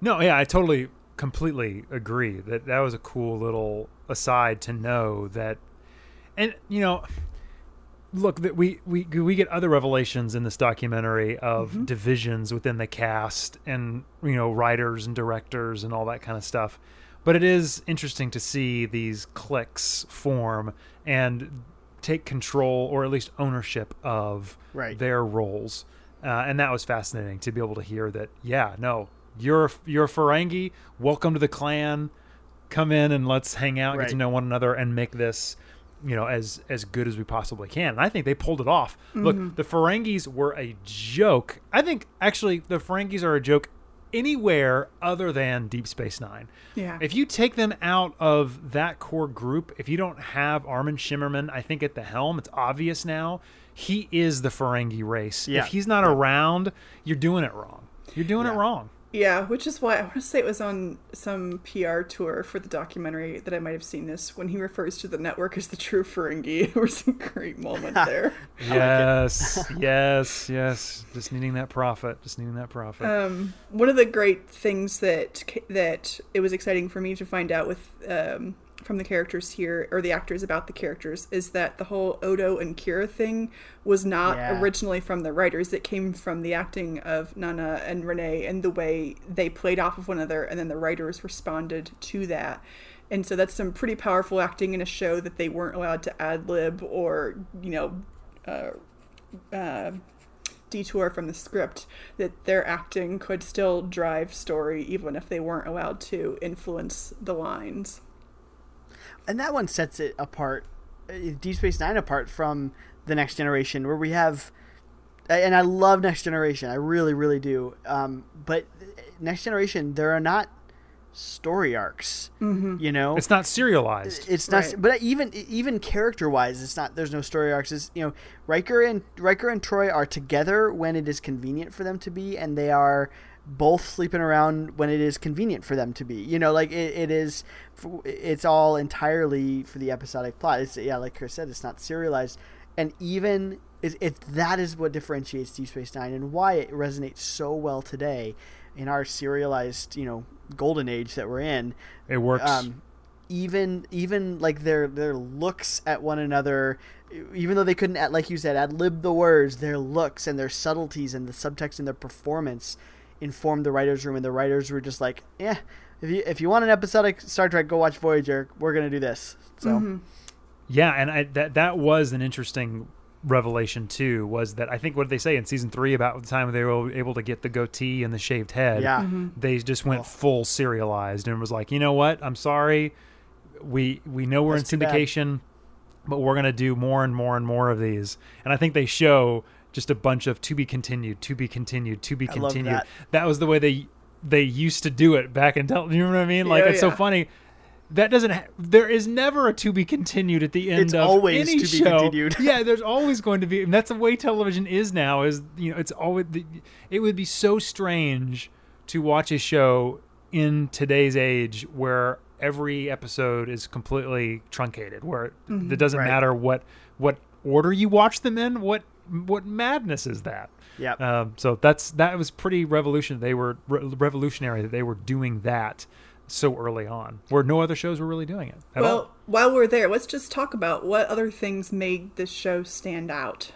No, yeah, I totally, completely agree that that was a cool little aside to know that, and you know, look that we we we get other revelations in this documentary of divisions within the cast and you know writers and directors and all that kind of stuff. But it is interesting to see these cliques form and take control or at least ownership of Right. their roles. Uh, and that was fascinating to be able to hear that. Yeah, no, you're you're a Ferengi. Welcome to the clan. Come in and let's hang out, get to know one another, and make this, you know, as as good as we possibly can. And I think they pulled it off. Look, mm-hmm. the Ferengis were a joke. I think actually the Ferengis are a joke anywhere other than Deep Space Nine. Yeah. If you take them out of that core group, if you don't have Armin Shimmerman, I think at the helm, it's obvious now he is the Ferengi race. Yeah. If he's not around, you're doing it wrong. You're doing it wrong. Yeah, which is why I want to say it was on some PR tour for the documentary that I might have seen this when he refers to the network as the true Ferengi. There was a great moment there. Yes, yes, yes. Just needing that profit. Just needing that profit. Um, one of the great things that that it was exciting for me to find out with um, from the characters here or the actors about the characters is that the whole Odo and Kira thing was not Yeah. originally from the writers. It came from the acting of Nana and Renee and the way they played off of one another, and then the writers responded to that. And so that's some pretty powerful acting in a show that they weren't allowed to ad lib or you know. Uh, uh, detour from the script that their acting could still drive story even if they weren't allowed to influence the lines. And that one sets it apart, uh, Deep Space Nine apart from the Next Generation, where we have, and I love Next Generation, I really, really do. Um, but Next Generation, there are not story arcs. Mm-hmm. You know, it's not serialized. it's not, Right. but even even character wise, it's not. There's no story arcs. It's, you know, Riker and Riker and Troi are together when it is convenient for them to be, and they are both sleeping around when it is convenient for them to be. You know, like it, it is. It's all entirely for the episodic plot. It's yeah, like Chris said, it's not serialized, and even it, it that is what differentiates Deep Space Nine and why it resonates so well today in our serialized, you know, golden age that we're in it works. um, even even like their their looks at one another even though they couldn't like you said ad lib the words their looks and their subtleties and the subtext in their performance informed the writers room and the writers were just like yeah if you if you want an episodic star trek go watch voyager we're gonna do this so Mm-hmm. Yeah, and I, that that was an interesting revelation too was that I think what did they say in season three about the time they were able to get the goatee and the shaved head. Yeah. They just went full serialized and was like, you know what? I'm sorry. We we know we're That's in too bad. syndication, but we're gonna do more and more and more of these. And I think they show just a bunch of to be continued, to be continued, to be continued. that. was the way they they used to do it back in tele. You know what I mean? Like Yeah, it's so funny. That doesn't. Ha- there is never a to be continued at the end It's of always any to be show. continued. yeah, there's always going to be, and that's the way television is now. Is you know, it's always. It would be so strange to watch a show in today's age where every episode is completely truncated, where it, it mm-hmm. doesn't Right. matter what what order you watch them in. What what madness is that? Yeah. Um, so that's that was pretty revolution. They were re- revolutionary that they were doing that so early on, where no other shows were really doing it at well, all. while we're there, let's just talk about what other things made this show stand out.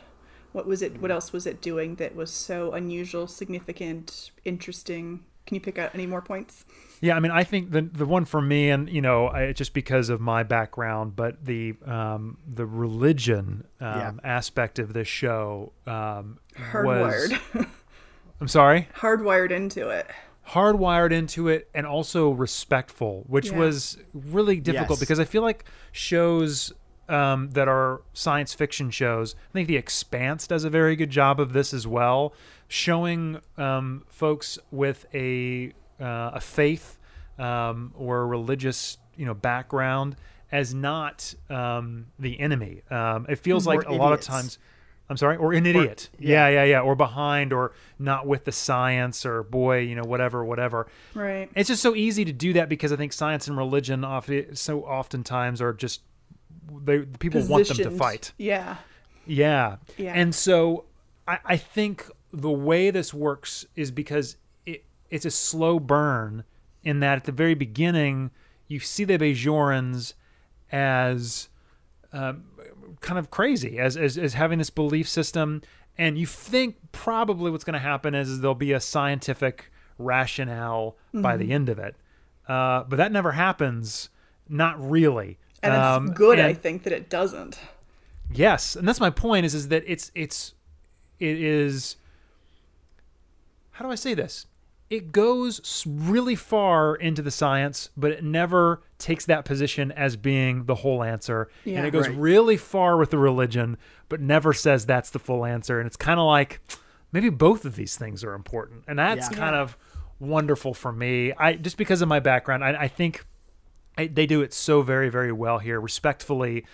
What was it? What else was it doing that was so unusual, significant, interesting? Can you pick out any more points? Yeah, I mean, I think the the one for me, and you know, I, just because of my background, but the um, the religion um, Yeah. aspect of this show um, was. I'm sorry, hardwired into it. hardwired into it, and also respectful, which Yeah. was really difficult Yes. because I feel like shows um, that are science fiction shows. I think The Expanse does a very good job of this as well, showing um, folks with a uh, a faith um, or a religious you know background as not um, the enemy. Um, it feels Or like a lot of times. I'm sorry, or an idiot. yeah, yeah, yeah, or behind, or not with the science, or boy, you know, whatever, whatever. Right. It's just so easy to do that because I think science and religion often, so oftentimes are just they people want them to fight. Yeah. Yeah. Yeah. And so I, I think the way this works is because it's a slow burn in that at the very beginning you see the Bajorans as um, kind of crazy, as, as as having this belief system, and you think probably what's going to happen is there'll be a scientific rationale by Mm-hmm. the end of it, uh, but that never happens. Not really. And it's Um, good, I think, that it doesn't. Yes, and that's my point. Is is that it's it's it is. How do I say this? It goes really far into the science, but it never takes that position as being the whole answer. Yeah. and it goes Right. really far with the religion, but never says that's the full answer. And it's kind of like maybe both of these things are important, and that's Yeah. kind of wonderful for me. I just because of my background, I, I think I, they do it so very very well here respectfully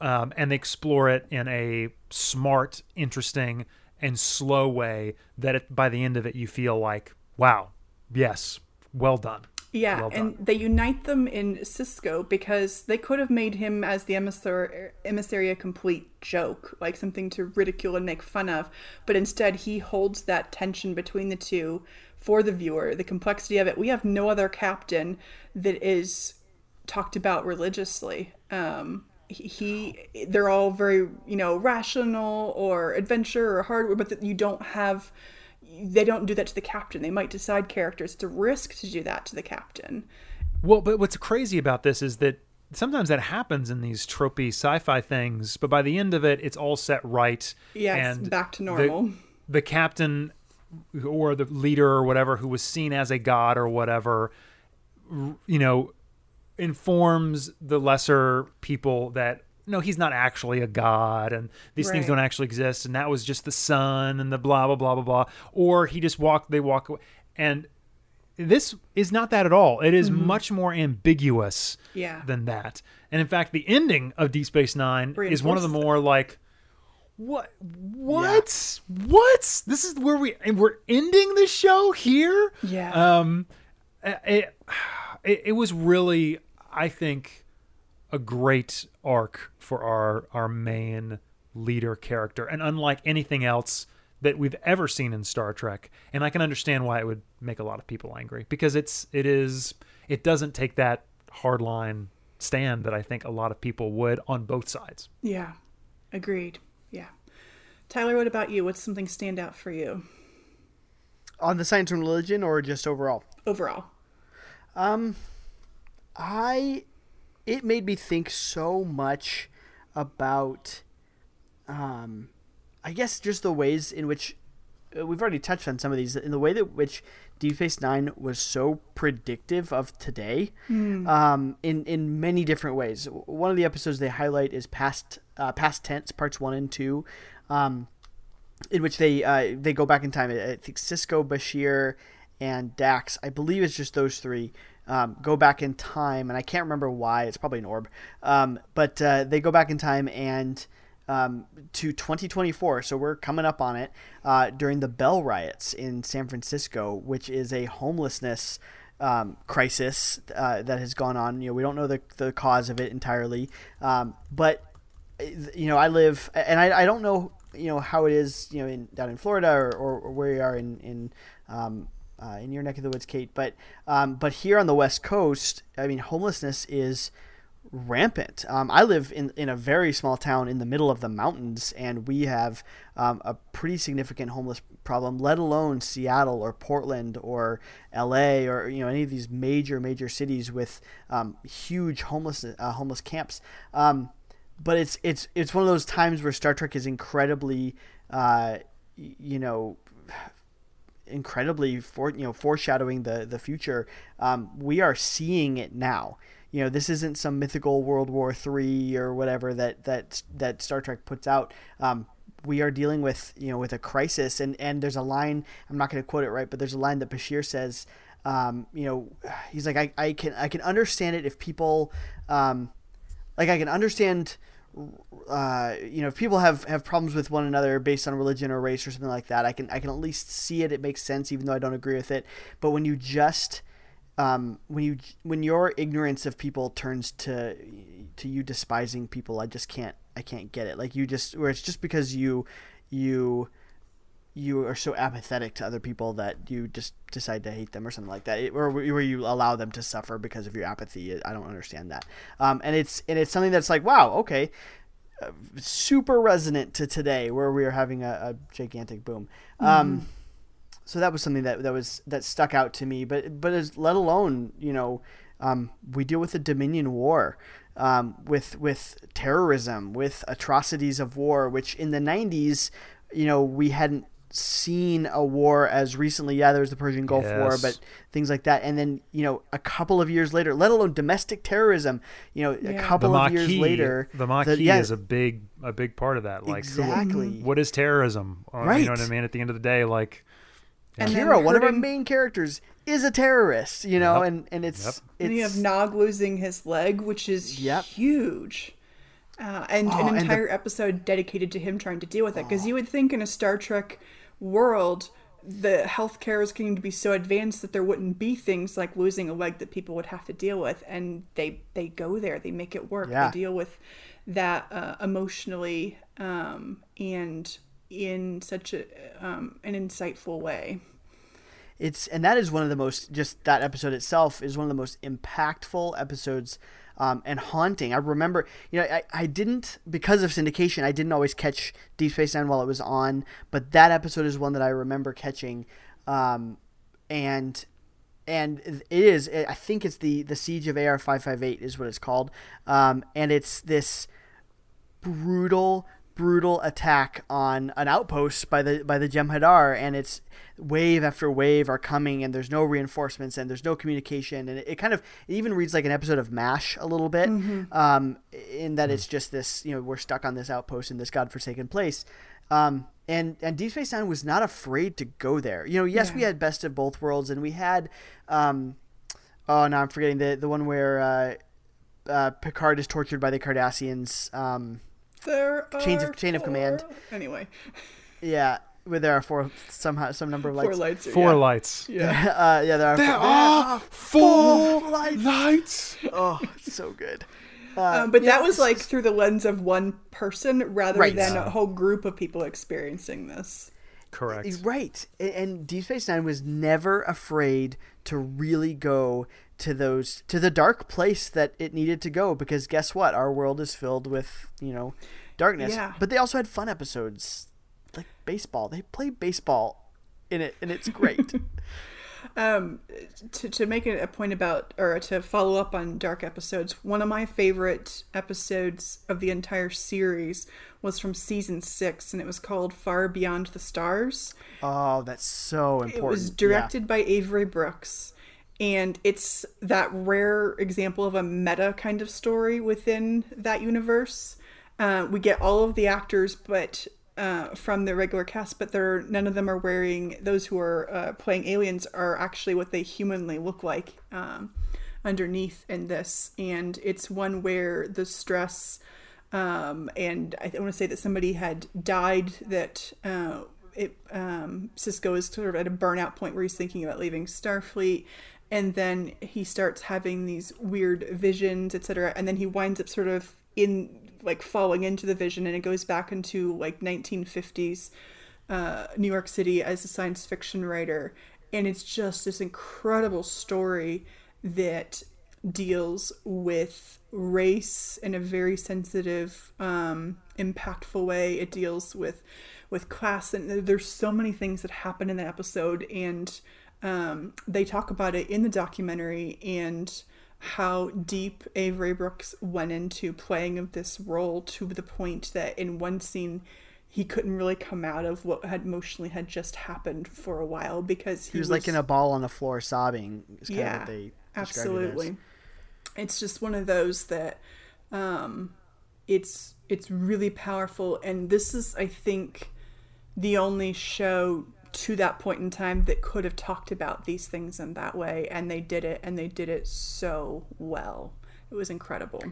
um, and they explore it in a smart interesting and slow way that it, by the end of it you feel like wow yes well done Yeah, Well and they unite them in Sisko because they could have made him as the emissary, emissary a complete joke, like something to ridicule and make fun of. But instead, he holds that tension between the two for the viewer, the complexity of it. We have no other captain that is talked about religiously. Um, he, he, they're all very, you know, rational or adventure or hardware, but that you don't have they don't do that to the captain. They might decide characters to risk to do that to the captain. well but what's crazy about this is that sometimes that happens in these tropey sci-fi things but by the end of it it's all set right Yeah, it's and back to normal. the captain or the leader or whatever who was seen as a god or whatever you know informs the lesser people that no he's not actually a god and these things don't actually exist and that was just the sun and the blah blah blah blah blah. Or he just walked they walk away and this is not that at all. It is much more ambiguous Mm-hmm. Yeah. than that. And in fact the ending of deep space nine is one of the more like what what? What? This is where we and we're ending the show here? Yeah. um it, it it was really i think a great arc for our our main leader character and unlike anything else that we've ever seen in Star Trek and I can understand why it would make a lot of people angry because it's it is it doesn't take that hardline stand that I think a lot of people would on both sides. yeah. Agreed. Yeah. Tyler, what about you? What's something stand out for you On the science and religion, or just overall? overall? Um, I it made me think so much about um I guess just the ways in which uh, we've already touched on some of these in the way that which Deep Space Nine was so predictive of today, um, in in many different ways. One of the episodes they highlight is past uh, past tense parts one and two, um, in which they uh, they go back in time. I think Sisko, Bashir, and Dax. I believe it's just those three. Um, go back in time, and I can't remember why. It's probably an orb, um, but uh, they go back in time and um, to 2024. So we're coming up on it uh, during the Bell riots in San Francisco, which is a homelessness um, crisis uh, that has gone on. You know, we don't know the, the cause of it entirely, um, but you know, I live, and I, I don't know, you know, how it is, you know, in down in Florida or, or, where you are in in um, uh, in your neck of the woods, Kate. But um, but here on the West Coast, I mean, homelessness is rampant. Um, I live in, in a very small town in the middle of the mountains, and we have um, a pretty significant homeless problem. Let alone Seattle or Portland or L.A. or you know any of these major major cities with um, huge homeless uh, homeless camps. Um, but it's it's it's one of those times where Star Trek is incredibly, uh, you know, incredibly for you know foreshadowing the the future. Um, we are seeing it now. You know, this isn't some mythical World War Three or whatever that that that Star Trek puts out. Um, we are dealing with you know with a crisis, and and there's a line I'm not going to quote it right, but there's a line that Bashir says. Um, you know, he's like, I, I can I can understand it if people, um, like I can understand uh, you know, if people have, have problems with one another based on religion or race or something like that, I can I can at least see it. It makes sense, even though I don't agree with it. But when you just um, when you when your ignorance of people turns to to you despising people, I just can't I can't get it. Like you just where it's just because you you you are so apathetic to other people that you just decide to hate them or something like that, it, or where you allow them to suffer because of your apathy. I don't understand that. Um, and it's and it's something that's like, wow, okay, uh, super resonant to today, where we are having a, a gigantic boom. Um, so that was something that that was that stuck out to me. But but as let alone you know, um, we deal with the Dominion War. Um, with with terrorism, with atrocities of war, which in the '90s, you know, we hadn't seen a war as recently. Yeah, there was the Persian Gulf War, but things like that. And then you know, a couple of years later, let alone domestic terrorism, you know, a Yeah. the couple of years later, the Maquis yeah, is a big a big part of that. Like, exactly. what is terrorism? Or, You know what I mean? At the end of the day, like, And then one of our main characters, is a terrorist. You know, Yep. and and it's Yep. it's And you have Nog losing his leg, which is Yep. huge. Uh, and Oh, an and the- entire episode dedicated to him trying to deal with it. Because you would think in a Star Trek world, the healthcare is going to be so advanced that there wouldn't be things like losing a leg that people would have to deal with. And they they go there, they make it work, Yeah. they deal with that uh, emotionally um, and in such a um, an insightful way. it's and that is one of the most just that episode itself is one of the most impactful episodes um, and haunting. I remember, you know, I, I didn't because of syndication, I didn't always catch Deep Space Nine while it was on, but that episode is one that I remember catching, um, and and it is I think it's the the Siege of AR five five eight is what it's called, um, and it's this brutal brutal attack on an outpost by the by the Jem'Hadar and it's wave after wave are coming and there's no reinforcements and there's no communication and it, it kind of it even reads like an episode of MASH a little bit um, in that it's just this you know we're stuck on this outpost in this godforsaken place. Um, and and Deep Space Nine was not afraid to go there. You know yes we had best of both worlds and we had um, oh now I'm forgetting the the one where uh, uh, Picard is tortured by the Cardassians um, There Chains of- are chain of command. Anyway, Yeah, where there are four somehow some number of four lights. lights. four yeah. lights. Yeah. uh, yeah, there are. There four, are four lights. lights. Oh, so good. Um, but yeah, that was like through the lens of one person rather Right. than a whole group of people experiencing this. Correct. Right, and Deep Space Nine was never afraid to really go to those to the dark place that it needed to go because guess what? Our world is filled with you know darkness. Yeah. But they also had fun episodes like baseball. They play baseball in it, and it's great. Um, to, to make a point about, or to follow up on dark episodes, one of my favorite episodes of the entire series was from season six, and it was called Far Beyond the Stars. Oh, that's so important. It was directed yeah. by Avery Brooks, and it's that rare example of a meta kind of story within that universe. Uh, we get all of the actors, but uh, from the regular cast, but they're none of them are wearing. Those who are uh, playing aliens are actually what they humanly look like um, underneath in this, and it's one where the stress. Um, and I want to say that somebody had died that uh, it um, Sisko is sort of at a burnout point where he's thinking about leaving Starfleet, and then he starts having these weird visions, etc. And then he winds up sort of in like falling into the vision and it goes back into like 1950s uh, New York City as a science fiction writer. And it's just this incredible story that deals with race in a very sensitive, um, impactful way. It deals with with class, and there's so many things that happen in the episode, and um, they talk about it in the documentary. And how deep Avery Brooks went into playing of this role to the point that in one scene he couldn't really come out of what had emotionally had just happened for a while because he, he was, was, like in a ball on the floor sobbing. yeah, absolutely. It it's just one of those that um, it's it's really powerful, and this is I think the only show to that point in time that could have talked about these things in that way and they did it and they did it so well. It was incredible.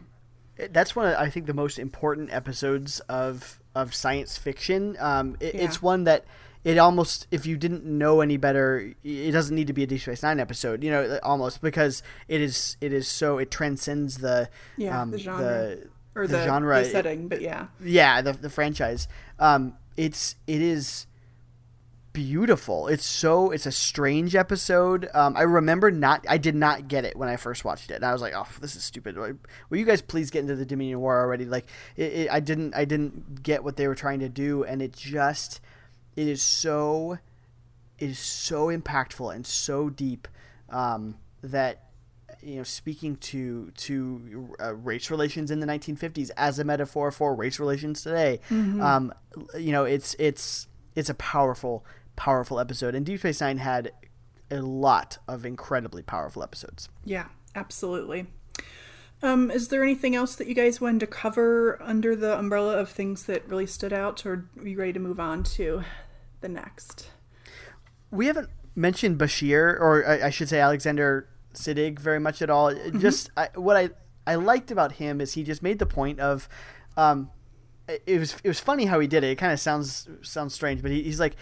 That's one of i think the most important episodes of of science fiction. Um, it, yeah. it's one that it almost if you didn't know any better it doesn't need to be a deep space nine episode you know almost because it is it is so it transcends the yeah um, the genre. The, or the, the genre. the setting but yeah. Yeah the, the franchise. Um it's it is beautiful. It's so it's a strange episode. Um, I remember not I did not get it when I first watched it, and I was like, "Oh, this is stupid." Will you guys please get into the Dominion War already? Like, it, it, I didn't I didn't get what they were trying to do, and it just it is so it is so impactful and so deep um, that you know speaking to to uh, race relations in the 1950s as a metaphor for race relations today mm-hmm. um, you know it's it's it's a powerful powerful episode, and Deep Space Nine had a lot of incredibly powerful episodes. Yeah, absolutely. Um, is there anything else that you guys wanted to cover under the umbrella of things that really stood out, or are you ready to move on to the next? We haven't mentioned Bashir, or I, I should say Alexander Siddig, very much at all. Mm-hmm. Just I, what I I liked about him is he just made the point of. Um, it was it was funny how he did it. It kind of sounds sounds strange, but he, he's like,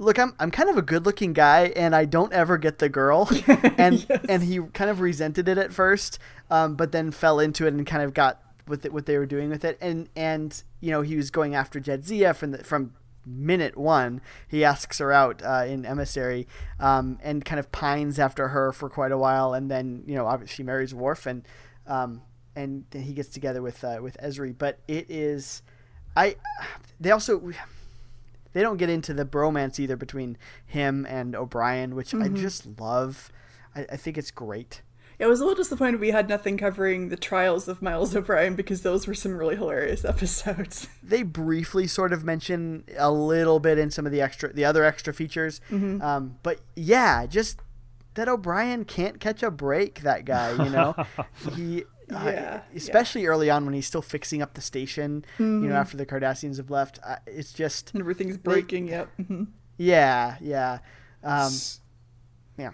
look, I'm I'm kind of a good looking guy, and I don't ever get the girl, and yes. and he kind of resented it at first, um, but then fell into it and kind of got with it, what they were doing with it, and and you know he was going after Jadzia from the, from minute one. He asks her out uh, in Emissary, um, and kind of pines after her for quite a while, and then you know obviously she marries Worf, and um, and he gets together with uh, with Ezri, but it is. I they also they don't get into the bromance either between him and O'Brien, which mm-hmm. I just love. I, I, think it's great. Yeah, I was a little disappointed we had nothing covering the trials of Miles O'Brien because those were some really hilarious episodes. They briefly sort of mention a little bit in some of the extra, the other extra features, mm-hmm. um, but yeah, just that O'Brien can't catch a break. That guy, you know, he uh, yeah, especially yeah. early on when he's still fixing up the station. Mm-hmm. You know, mm-hmm. after the Cardassians have left, uh, it's just everything's breaking. Yep. Mm-hmm. Yeah, yeah, um, yeah.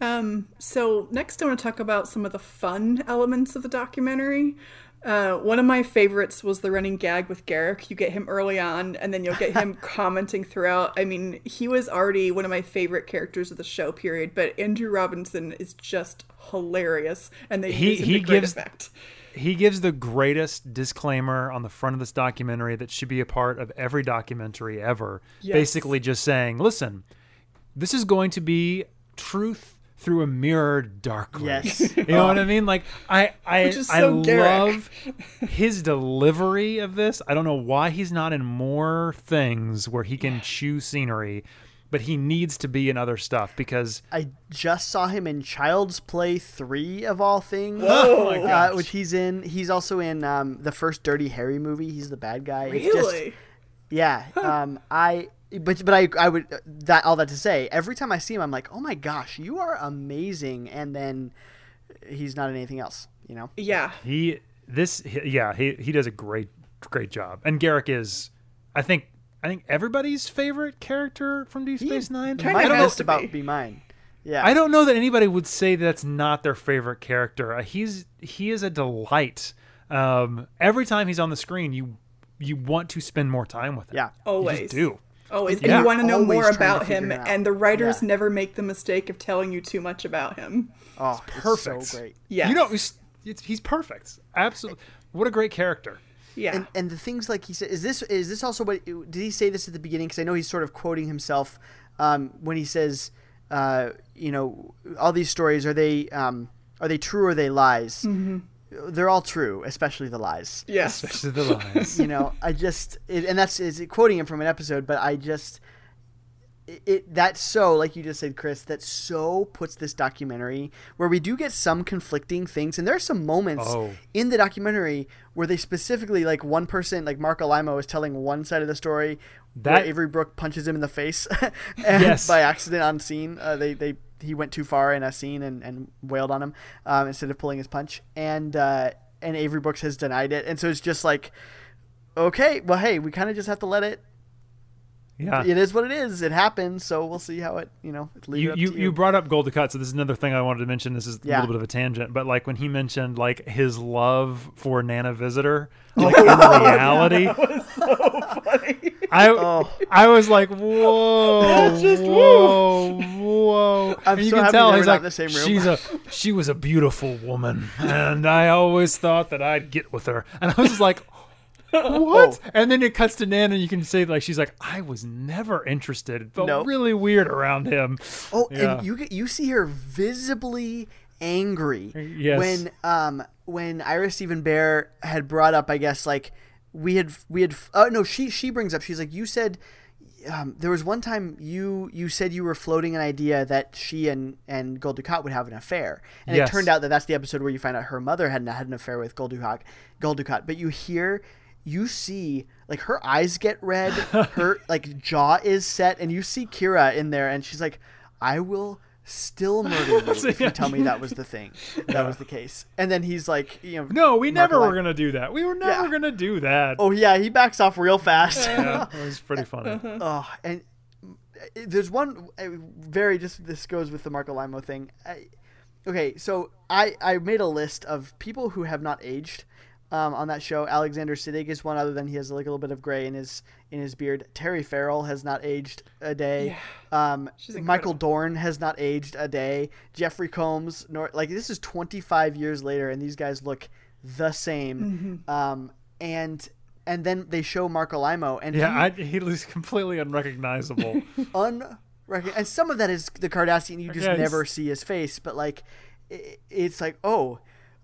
Um, so next, I want to talk about some of the fun elements of the documentary. Uh, one of my favorites was the running gag with Garak. You get him early on, and then you'll get him commenting throughout. I mean, he was already one of my favorite characters of the show. Period. But Andrew Robinson is just hilarious, and they he, he gives effect. he gives the greatest disclaimer on the front of this documentary that should be a part of every documentary ever. Yes. Basically, just saying, "Listen, this is going to be truth." Through a mirror darkly. Yes. You know what I mean? Like I I so I love his delivery of this. I don't know why he's not in more things where he can chew scenery, but he needs to be in other stuff because I just saw him in Child's Play three of all things. Oh my Uh, which he's in. He's also in um, the first Dirty Harry movie. He's the bad guy. It's just- Really? yeah. Um, I. But but I I would that all that to say every time I see him I'm like oh my gosh you are amazing and then he's not in anything else you know Yeah. he this he- yeah he he does a great great job and Garak is I think I think everybody's favorite character from Deep Space Nine. kinda I don't know has Just to about be. be mine yeah I don't know that anybody would say that's not their favorite character. Uh, He's he is a delight. Um, every time he's on the screen, you you want to spend more time with him. yeah you Always. just do. Always. And And Yeah. you want to know always more about him, and the writers Yeah. never make the mistake of telling you too much about him. oh perfect. it's so great Yes. You know, it's, it's, he's perfect. Absolutely. What a great character. yeah. and and the things like he said is this is this also what did he say this at the beginning because i know he's sort of quoting himself um, when he says uh, you know all these stories are they um, are they true or are they lies Mm-hmm. They're all true especially the lies yes. Especially the lies. you know i just it, and that's is quoting him from an episode but i just it, it that's so like you just said chris that so puts this documentary where we do get some conflicting things and there are some moments Oh. in the documentary where they specifically like one person like Marc Alaimo is telling one side of the story That- where avery brook punches him in the face and Yes. by accident on scene uh, they they he went too far in a scene and, and wailed on him um, instead of pulling his punch. And uh, and avery brooks has denied it. And so it's just like okay well hey we kind of just have to let it Yeah. it is what it is. It happens. So we'll see how it you know it you, you, you brought up Gul Dukat, so this is another thing I wanted to mention. This is a little bit of a tangent, but like when he mentioned like his love for Nana Visitor, like in reality, I Oh. I was like, whoa, just whoa, whoa. I'm and you so can happy tell he's like, the same room. she's a she was a beautiful woman, and I always thought that I'd get with her, and I was just like. What? Oh. And then it cuts to Nana, and you can say like she's like, I was never interested. It felt Nope. really weird around him. Oh, Yeah. and you you see her visibly angry Yes. when um when Ira Steven Behr had brought up, I guess like we had we had oh no she she brings up she's like you said um, there was one time you you said you were floating an idea that she and and Gul Dukat would have an affair, and Yes. it turned out that that's the episode where you find out her mother had had an affair with Gul Dukat. Gul Dukat, but you hear. You see, like her eyes get red, her like jaw is set, and you see Kira in there, and she's like, "I will still murder you if you tell me that was the thing, that was the case." And then he's like, "You know, No, we never were gonna do that. We were never Yeah. gonna do that. Oh yeah, he backs off real fast. yeah, it was pretty funny. Oh, and uh, there's one uh, very just this goes with the Marc Alaimo thing. I, okay, so I I made a list of people who have not aged. Um, on that show, Alexander Siddig is one. Other than he has like a little bit of gray in his in his beard. Terry Farrell has not aged a day. Um, She's Michael. Dorn has not aged a day. Jeffrey Combs, nor like this is 25 years later, and these guys look the same. Um, and and then they show Marc Alaimo, and Yeah, he, I, he was completely unrecognizable. unrecognizable. And some of that is the Cardassian. You just Yeah, never see his face, but like, i it's like, oh,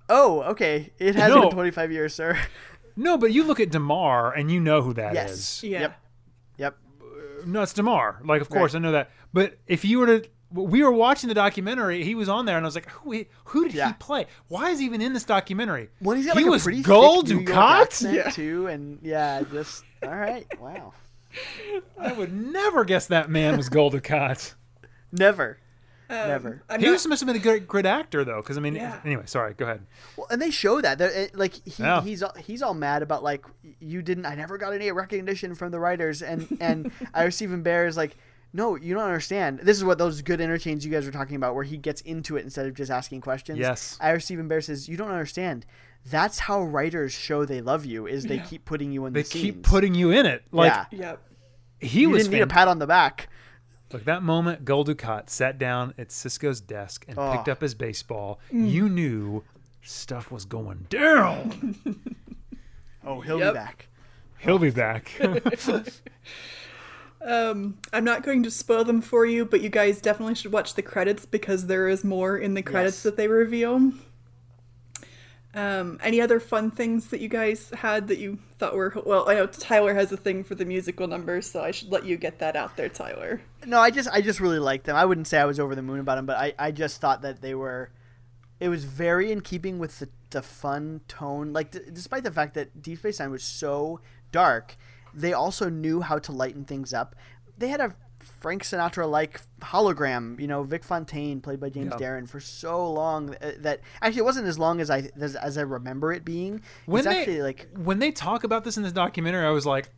oh, okay, it has No. been 25 years, sir. no, but you look at Damar and you know who that is. yes. Yeah. Yep. Yep. Uh, no, it's Damar. Like, of course, I know that. But if you were to, we were watching the documentary. He was on there, and I was like, who? Who did Yeah. he play? Why is he even in this documentary? Well, he's got he like was pretty Gold thick New York Yeah. too, and yeah, just all right. Wow. I would never guess that man was Gul Dukat. Never. Um, Never. I'm He not- must have been a great, great actor, though. Because I mean, Yeah. anyway, sorry. Go ahead. Well, and they show that They're, it- like he, Yeah. he's all- he's all mad about like you didn't. I never got any recognition from the writers, and and Ira Steven Behr is like, no, you don't understand. This is what those good interchanges you guys were talking about, where he gets into it instead of just asking questions. Yes. Ira Steven Behr says, you don't understand. That's how writers show they love you is they keep putting you in They the keep scenes. putting you in it. Like yeah. Yep. he You was didn't need a pat on the back. Like that moment, Gul Dukat sat down at Sisko's desk and Oh. picked up his baseball. Mm. You knew stuff was going down. Oh, he'll Yep. be back. He'll be back. Um, I'm not going to spoil them for you, but you guys definitely should watch the credits because there is more in the credits Yes. that they reveal. Um, any other fun things that you guys had that you thought were well? I know Tyler has a thing for the musical numbers, so I should let you get that out there, Tyler. No, I just I just really liked them. I wouldn't say I was over the moon about them, but I, I just thought that they were. It was very in keeping with the, the fun tone. Like d- despite the fact that Deep Space Nine was so dark, they also knew how to lighten things up. They had a Frank Sinatra like hologram, you know, Vic Fontaine played by James Yeah. Darren for so long uh, that actually it wasn't as long as I as, as I remember it being. When it's they actually like when they talk about this in this documentary, I was like,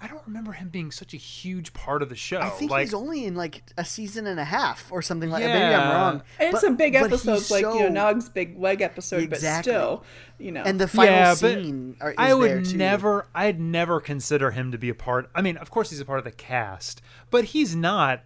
I- I don't remember him being such a huge part of the show. I think like, he's only in like a season and a half or something like. That. Maybe I'm wrong. And it's but- a big but episode, he's like you know Nog's big leg episode, Exactly. but still, you know. and the final yeah, scene. Are, is I there would too. never, I'd never consider him to be a part. I mean, of course, he's a part of the cast, but he's not.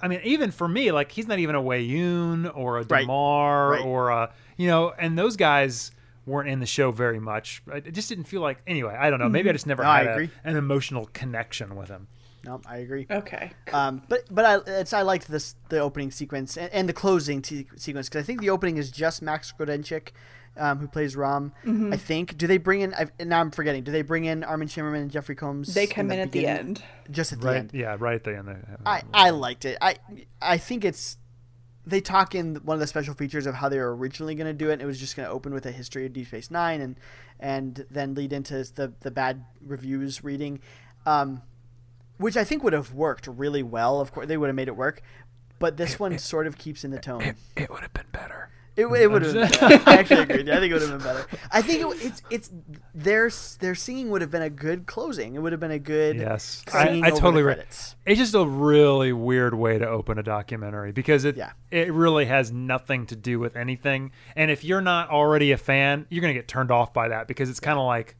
I mean, even for me, like he's not even a Weyoun or a Right. Damar Right. or a you know, and those guys weren't in the show very much. I- It just didn't feel like. Anyway, I don't know. Maybe I just never No, I had a- an emotional connection with him. No, I agree. okay. Um, but but I it's I liked this the opening sequence and, and the closing te- sequence because I think the opening is just Max Grodenchik, um, who plays Rom. Mm-hmm. I think. Do they bring in? I've, now I'm forgetting. Do they bring in Armin Shimerman and Jeffrey Combs? They come in at the beginning? end. Just at the Right? end. Yeah, right there. In the, I, I liked it. I I think it's they talk in one of the special features of how they were originally going to do it. And it was just going to open with a history of Deep Space Nine and and then lead into the the bad reviews reading, um, which I think would have worked really well. Of course, they would have made it work. But this one sort of keeps in the tone. it would have been better. It, it would have. been better. I actually agree. I think it would have been better. I think it, it's it's their their singing would have been a good closing. It would have been a good Yes, I, I over totally agree. It's just a really weird way to open a documentary because it Yeah. it really has nothing to do with anything. And if you're not already a fan, you're gonna get turned off by that because it's kind of like,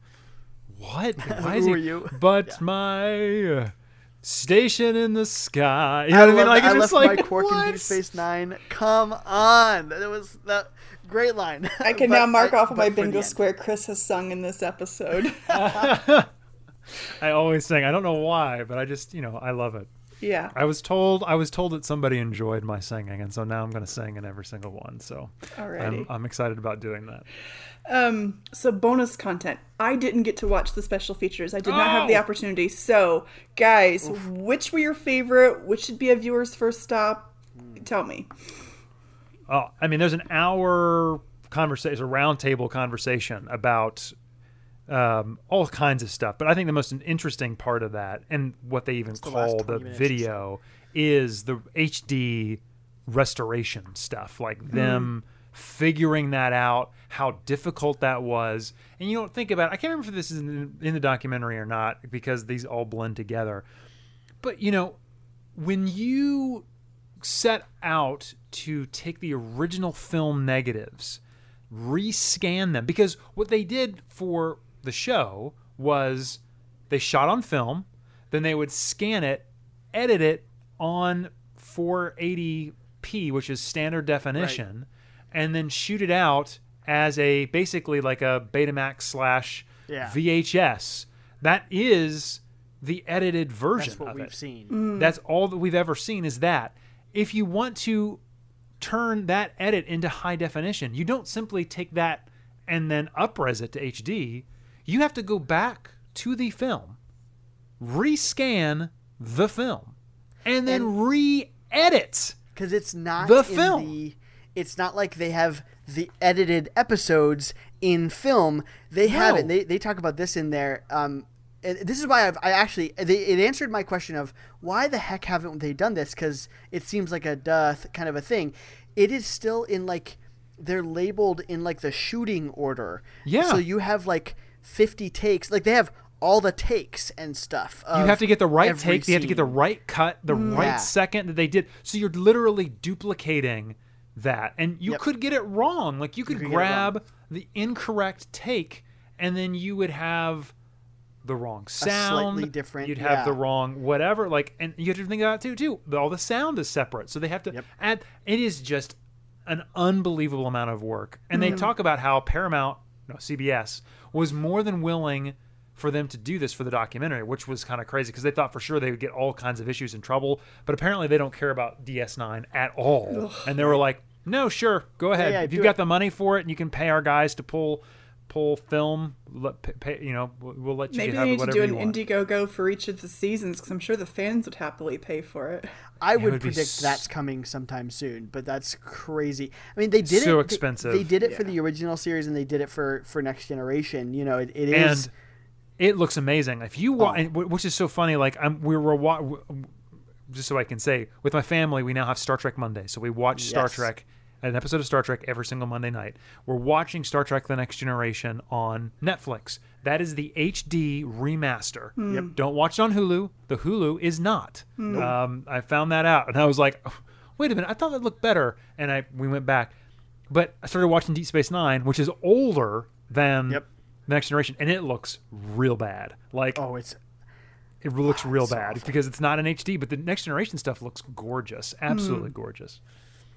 what? Why is Who he? are you? But Yeah. my uh, station in the sky. You know what I mean? Like that. it's I left like my cork in what? Deep Space Nine. Come on, that was that great line. I can But now mark I- off on my but for the bingo square Chris has sung in this episode. I always sing. I don't know why, but I just you know I love it. Yeah. I was told I was told that somebody enjoyed my singing, and so now I'm going to sing in every single one. So I'm, I'm excited about doing that. Um, so bonus content. I didn't get to watch the special features. I did not have the Oh! opportunity. So, guys, which were your favorite? Which should be a viewer's first stop? Tell me. Oh, I mean, there's an hour conversation, a roundtable conversation about um, all kinds of stuff. But I think the most interesting part of that, and what they even the last call the 20 minutes or so. video, is the HD restoration stuff, like them figuring that out, how difficult that was. And you don't think about. I can't remember if this is in, in the documentary or not because these all blend together. But you know, when you set out to take the original film negatives, rescan them, because what they did for the show was they shot on film, then they would scan it, edit it on 480p, which is standard definition, and then shoot it out as a basically like a Betamax slash Yeah. VHS. That is the edited version That's what of we've it. seen. Mm. That's all that we've ever seen is that. If you want to turn that edit into high definition, you don't simply take that and then upres it to HD. You have to go back to the film, rescan the film, and then re-edit. because it's not The in film. The, it's not like they have the edited episodes in film. They have No. it. They, they talk about this in there. Um, this is why I've, I actually they, it answered my question of why the heck haven't they done this? Because it seems like a duh kind of a thing. It is still in like they're labeled in like the shooting order. Yeah. So you have like fifty takes. Like they have all the takes and stuff. You have to get the right take. You have to get the right cut, the mm-hmm. Yeah. right second that they did. So you're literally duplicating that, and you Yep. could get it wrong. Like you could could it wrong. grab the incorrect take, and then you would have the wrong sound. slightly different- You'd have the wrong whatever. Like, and you have to think about it too. Too. All the sound is separate, so they have to Yep. add. It is just an unbelievable amount of work, and they mm-hmm. talk about how Paramount, no CBS, was more than willing for them to do this for the documentary, which was kind of crazy because they thought for sure they would get all kinds of issues and trouble, but apparently they don't care about DS9 at all, and they were like, No, sure, go ahead. yeah, if you've got it. the money for it, and you can pay our guys to pull pull film. Let, pay, pay, you know, we'll, we'll let you Maybe have they need to do an want. Indiegogo for each of the seasons because I'm sure the fans would happily pay for it. I It would would predict s- that's coming sometime soon, but that's crazy. I mean, they did So it. they- expensive. They, did it for the original series, and they did it for for Next Generation. You know, it, it and it looks amazing. If you Oh. which is so funny, like I'm, we were wa- just so I can say, with my family, we now have Star Trek Monday, so we watch Star Yes. Trek, an episode of Star Trek every single Monday night. We're watching Star Trek: The Next Generation on Netflix. That is the HD remaster. Hmm. Yep. Don't watch it on Hulu. The Hulu is not. Hmm. Um, I found that out, and I was like, "Oh, wait a minute, I thought that looked better, and I we went back, but I started watching Deep Space Nine, which is older than Yep. the Next Generation, and it looks real bad. Like oh, it's it looks real bad awful. because it's not in HD, but the Next Generation stuff looks gorgeous, absolutely hmm. gorgeous.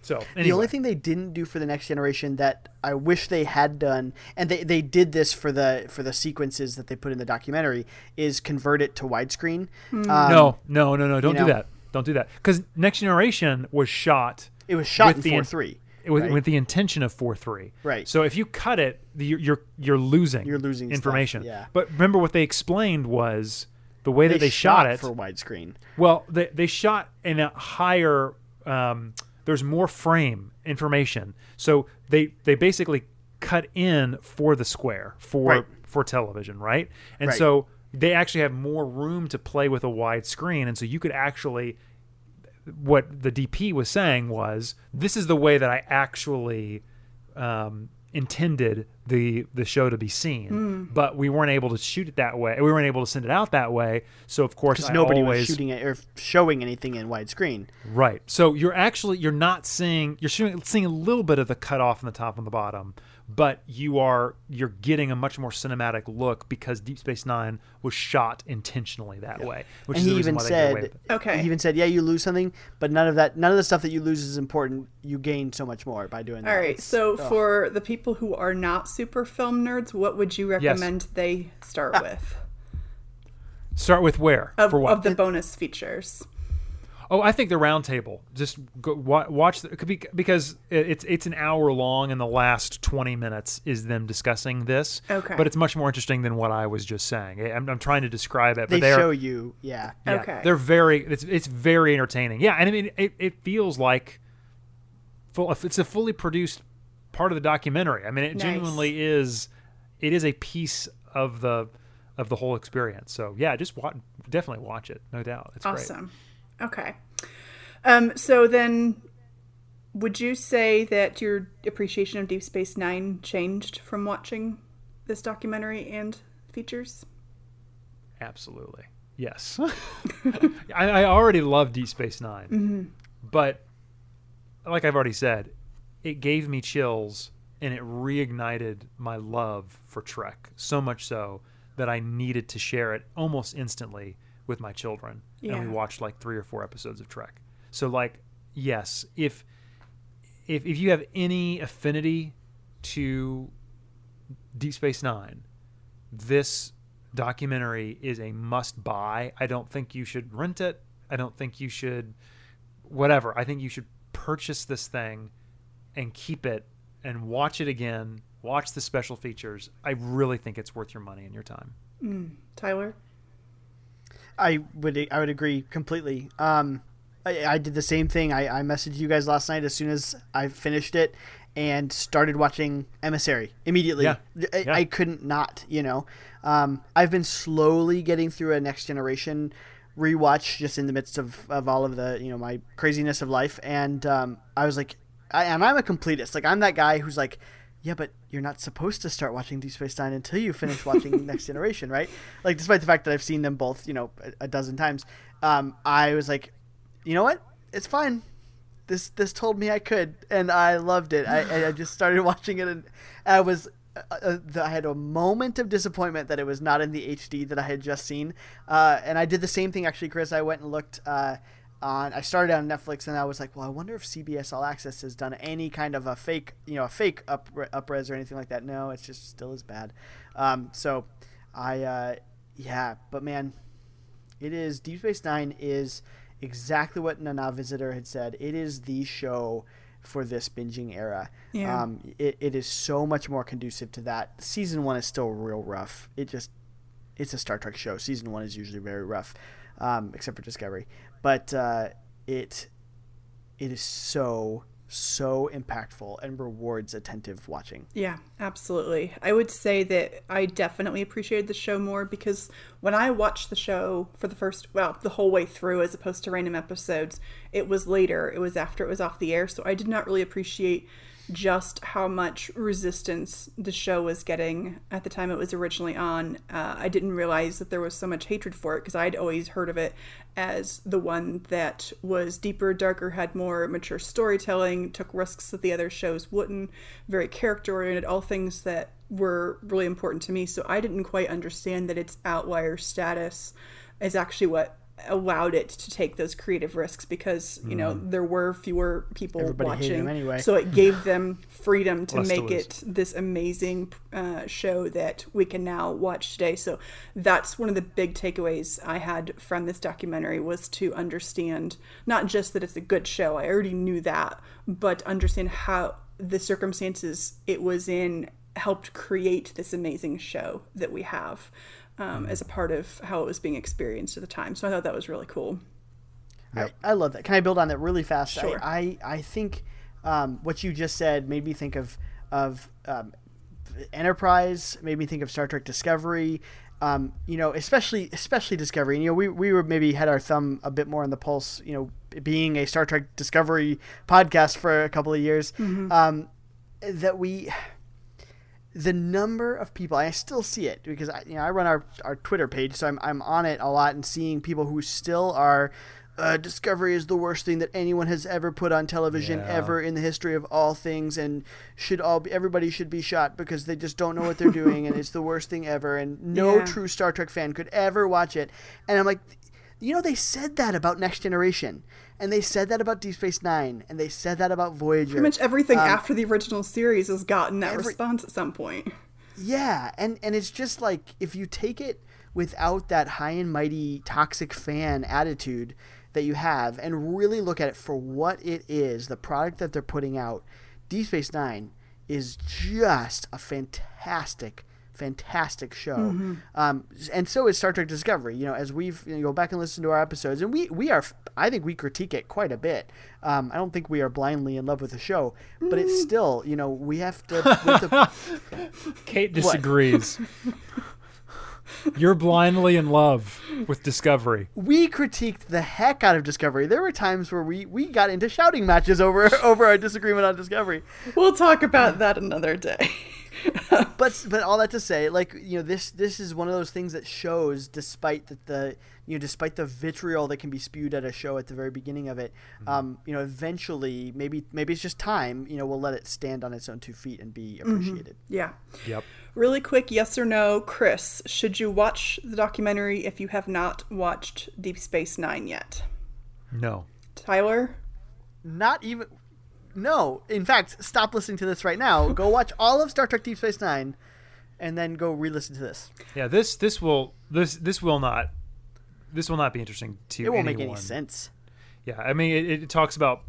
So anyway, the only thing they didn't do for the Next Generation that I wish they had done, and they, they did this for the for the sequences that they put in the documentary, is convert it to widescreen. Um, no, no, no, no, don't you do know. that. Don't do that because Next Generation was shot it was shot with in the four in- three. with, right? with the intention of four three. Right. So if you cut it, you're you're, you're losing. You're losing stuff, information. yeah. But remember what they explained was the way that they, shot, it. for widescreen. Well, they, they shot in a higher. Um, there's more frame information, so they they basically cut in for the square for Right. for television, right? And Right. so they actually have more room to play with a wide screen, and so you could actually. What the DP was saying was, this is the way that I actually um, intended the the show to be seen, Hmm. but we weren't able to shoot it that way. We weren't able to send it out that way. So of course, nobody always, was shooting it or showing anything in widescreen. Right. So you're actually you're not seeing you're seeing, seeing a little bit of the cutoff in the top and the bottom, but you are you're getting a much more cinematic look because Deep Space Nine was shot intentionally that way. Which and is he the even why they get away said. Okay. He even said, yeah, you lose something, but none of that, none of the stuff that you lose is important. You gain so much more by doing that. All right. It's- So ugh. for the people who are not super film nerds, what would you recommend they start ah. with Start with where of, for what? of the bonus features? Oh, I think the roundtable. Just go, watch the, could be, because it's it's an hour long, and the last twenty minutes is them discussing this. Okay. But it's much more interesting than what I was just saying. I'm, I'm trying to describe it, they but they're, show you, yeah. Yeah, Okay. they're very. It's it's very entertaining. Yeah, and I mean, it, it feels like full. It's a fully produced part of the documentary. I mean, it Nice. genuinely is. It is a piece of the of the whole experience. So yeah, just wa- definitely watch it. No doubt, it's great. Okay. Um, so then, would you say that your appreciation of Deep Space Nine changed from watching this documentary and features? Absolutely. Yes. I, I already love Deep Space 9 But like I've already said, it gave me chills and it reignited my love for Trek so much so that I needed to share it almost instantly with my children. And we watched like three or four episodes of Trek. So like, yes, if if if you have any affinity to Deep Space Nine, this documentary is a must buy. I don't think you should rent it. I don't think you should whatever. I think you should purchase this thing and keep it and watch it again. Watch the special features. I really think it's worth your money and your time. Mm. Tyler? I would I would agree completely. Um, I, I did the same thing. I, I messaged you guys last night as soon as I finished it and started watching Emissary immediately. Yeah. I, Yeah. I couldn't not, you know. Um, I've been slowly getting through a Next Generation rewatch just in the midst of, of all of the, you know, my craziness of life. And um, I was like, I, and I'm a completist. Like, I'm that guy who's like, yeah, but you're not supposed to start watching Deep Space Nine until you finish watching Next Generation, right? Like, despite the fact that I've seen them both, you know, a, a dozen times, um, I was like, you know what? It's fine. This this told me I could, and I loved it. I, I just started watching it, and I was. Uh, uh, I had a moment of disappointment that it was not in the HD that I had just seen, uh, and I did the same thing actually, Chris. I went and looked uh, on. I started on Netflix, and I was like, "Well, I wonder if CBS All Access has done any kind of a fake, you know, a fake up upres or anything like that." No, it's just still as bad. Um, so, I, uh, yeah, but man, it is Deep Space Nine is exactly what Nana Visitor had said. It is the show for this binging era. Yeah. Um, it, it is so much more conducive to that. Season one is still real rough. It just it's a Star Trek show. Season one is usually very rough, um, except for Discovery. But uh, it it is so so impactful and rewards attentive watching. Yeah, absolutely. I would say that I definitely appreciated the show more because when I watched the show for the first, well, the whole way through as opposed to random episodes, it was later. It was after it was off the air. So I did not really appreciate just how much resistance the show was getting at the time it was originally on. Uh, I didn't realize that there was so much hatred for it because I'd always heard of it as the one that was deeper, darker, had more mature storytelling, took risks that the other shows wouldn't, very character oriented, all things that were really important to me. So I didn't quite understand that its outlier status is actually what allowed it to take those creative risks because you know there were fewer people Everybody watching anyway. so it gave them freedom to Less make lose. it this amazing uh, show that we can now watch today so that's one of the big takeaways i had from this documentary was to understand not just that it's a good show i already knew that but understand how the circumstances it was in helped create this amazing show that we have um, as a part of how it was being experienced at the time so i thought that was really cool I, I love that. Can I build on that really fast? Sure. I, I, I think um, what you just said made me think of of um, Enterprise, made me think of Star Trek Discovery. Um, you know, especially especially Discovery. And, you know, we we were maybe had our thumb a bit more on the pulse. You know, being a Star Trek Discovery podcast for a couple of years, um, that we the number of people I still see it because I you know I run our, our Twitter page so I'm I'm on it a lot and seeing people who still are uh, Discovery is the worst thing that anyone has ever put on television Yeah. ever in the history of all things and should all be, everybody should be shot because they just don't know what they're doing and it's the worst thing ever and no Yeah. true Star Trek fan could ever watch it and I'm like you know they said that about Next Generation and they said that about Deep Space 9 and they said that about Voyager. Pretty much everything Um, after the original series has gotten that every- response at some point. Yeah, and and it's just like if you take it without that high and mighty toxic fan attitude that you have and really look at it for what it is, the product that they're putting out, Deep Space 9 is just a fantastic fantastic show um, and so is star trek discovery you know as we've you know, go back and listen to our episodes and we we are i think we critique it quite a bit um, i don't think we are blindly in love with the show but it's still you know we have to, we have to Kate disagrees. You're blindly in love with Discovery. we critiqued the heck out of Discovery. There were times where we, we got into shouting matches over over our disagreement on Discovery. we'll talk about that another day But but all that to say, like you know, this this is one of those things that shows, despite that the you know, despite the vitriol that can be spewed at a show at the very beginning of it, um, you know, eventually maybe maybe it's just time. You know, we'll let it stand on its own two feet and be appreciated. yeah Yep. really quick yes or no chris should you watch the documentary if you have not watched deep space nine yet No. tyler Not even. No, in fact, stop listening to this right now. Go watch all of Star Trek Deep Space Nine, and then go re-listen to this. Yeah. This this will this this will not this will not be interesting to you. It won't make any sense. Yeah, I mean, it, it talks about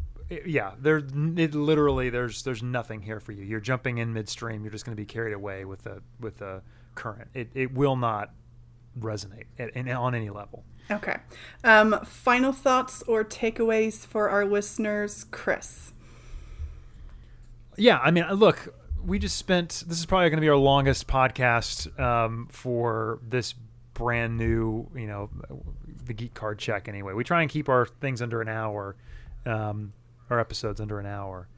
yeah. There, it literally there's there's nothing here for you. You're jumping in midstream. You're just going to be carried away with the with the current. It it will not resonate at, in, on any level. okay um, final thoughts or takeaways for our listeners chris Yeah, I mean, look, we just spent. This is probably going to be our longest podcast um, for this brand new, you know, the geek card check. Anyway, we try and keep our things under an hour, um, our episodes under an hour.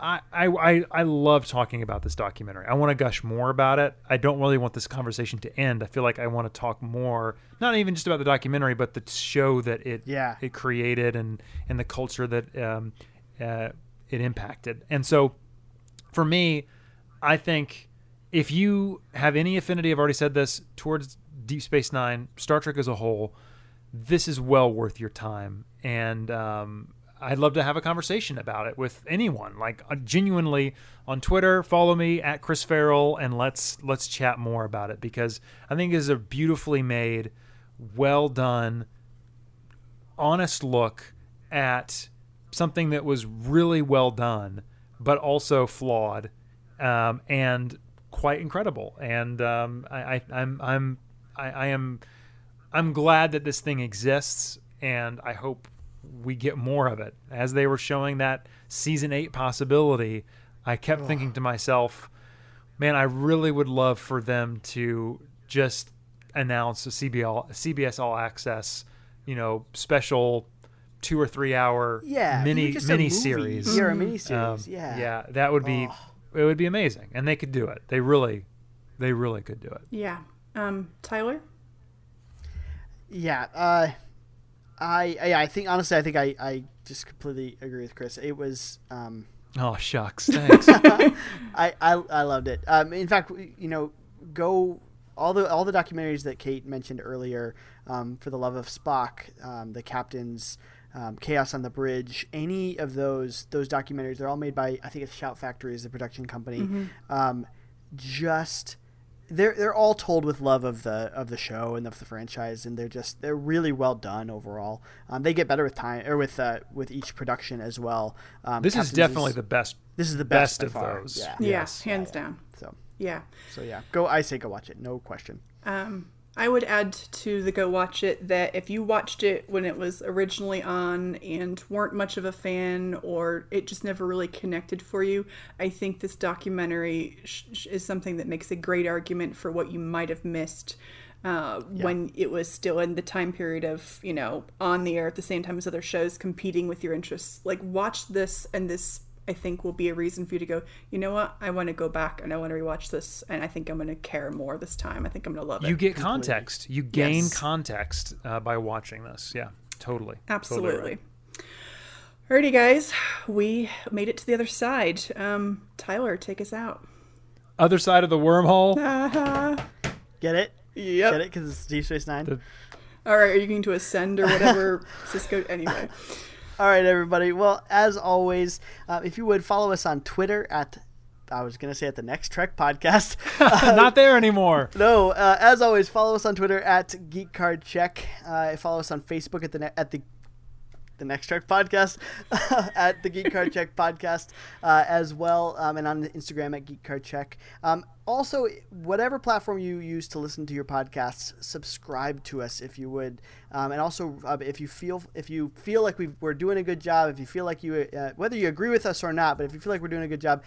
I, I, I, I love talking about this documentary. I want to gush more about it. I don't really want this conversation to end. I feel like I want to talk more, not even just about the documentary, but the show that it Yeah. it created and and the culture that um, uh, it impacted. And so, for me, I think if you have any affinity, I've already said this towards Deep Space Nine, Star Trek as a whole, this is well worth your time. And um, I'd love to have a conversation about it with anyone, like uh, genuinely on Twitter. Follow me at Chris Farrell, and let's let's chat more about it because I think it is a beautifully made, well done, honest look at something that was really well done, but also flawed, um, and quite incredible. And um, I, I, I'm I'm I, I am I'm glad that this thing exists, and I hope we get more of it. As they were showing that season eight possibility, I kept thinking to myself, man, I really would love for them to just announce a CBL, CBS All Access, you know, special two or three hour Yeah, mini just mini movie series. or a mini series. Um, yeah, yeah, that would be it would be amazing, and they could do it. They really, they really could do it. Yeah. Um, Tyler? Yeah, uh, I, I I think honestly, I think I, I just completely agree with Chris. It was um, Oh shucks, thanks. I, I I loved it. Um, in fact, you know, go all the all the documentaries that Kate mentioned earlier, um, for the love of Spock, um, the captains. Um, Chaos on the Bridge, any of those those documentaries, they're all made by I think it's Shout Factory is the production company. Um, just they're they're all told with love of the of the show and of the franchise, and they're just they're really well done overall. Um, they get better with time or with uh, with each production as well. Um, this is Captains definitely the best. this is the best best, of far. those. Yeah. Yeah, Yes. hands down. So Yeah. so yeah, go. I say go watch it. No question. Um, I would add to the go watch it that if you watched it when it was originally on and weren't much of a fan or it just never really connected for you, I think this documentary sh- is something that makes a great argument for what you might have missed. Uh, When it was still in the time period of, you know, on the air at the same time as other shows competing with your interests. Like, watch this, and this I think will be a reason for you to go, you know what, I want to go back and I want to rewatch this, and I think I'm going to care more this time. I think I'm going to love it. You get context. You gain Yes. context uh, by watching this. Yeah, totally. Totally Absolutely. right. Alrighty, guys, we made it to the other side. Um, Tyler, take us out. Other side of the wormhole. Get it? Yep. Get it? Because it's Deep Space Nine. The- All right, are you going to ascend or whatever? Sisko. Anyway, All right, everybody. Well, as always, uh, if you would follow us on Twitter at. I was gonna say at the next Trek podcast. Not there anymore. no, uh, as always, follow us on Twitter at Geek Card Check. Uh, follow us on Facebook at the ne- at the the Next Trek podcast at the Geek Card Check podcast uh, as well, um, and on Instagram at Geek Card Check. Um, also, whatever platform you use to listen to your podcasts, subscribe to us if you would, um, and also uh, if you feel if you feel like we are doing a good job, if you feel like you uh, whether you agree with us or not, but if you feel like we're doing a good job.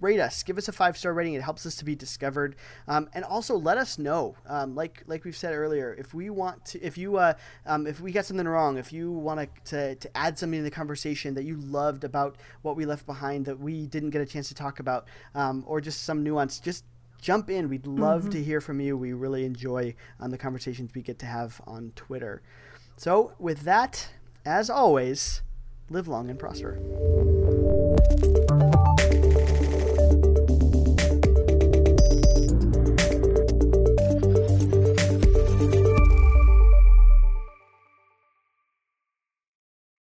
Rate us. Give us a five star rating. It helps us to be discovered. Um, and also let us know. Um, like like we've said earlier if we want to if you uh, um, if we got something wrong if you want to to add something to the conversation that you loved about what we left behind that we didn't get a chance to talk about um, or just some nuance just jump in. We'd love to hear from you. We really enjoy um, the conversations we get to have on twitter. So with that as always live long and prosper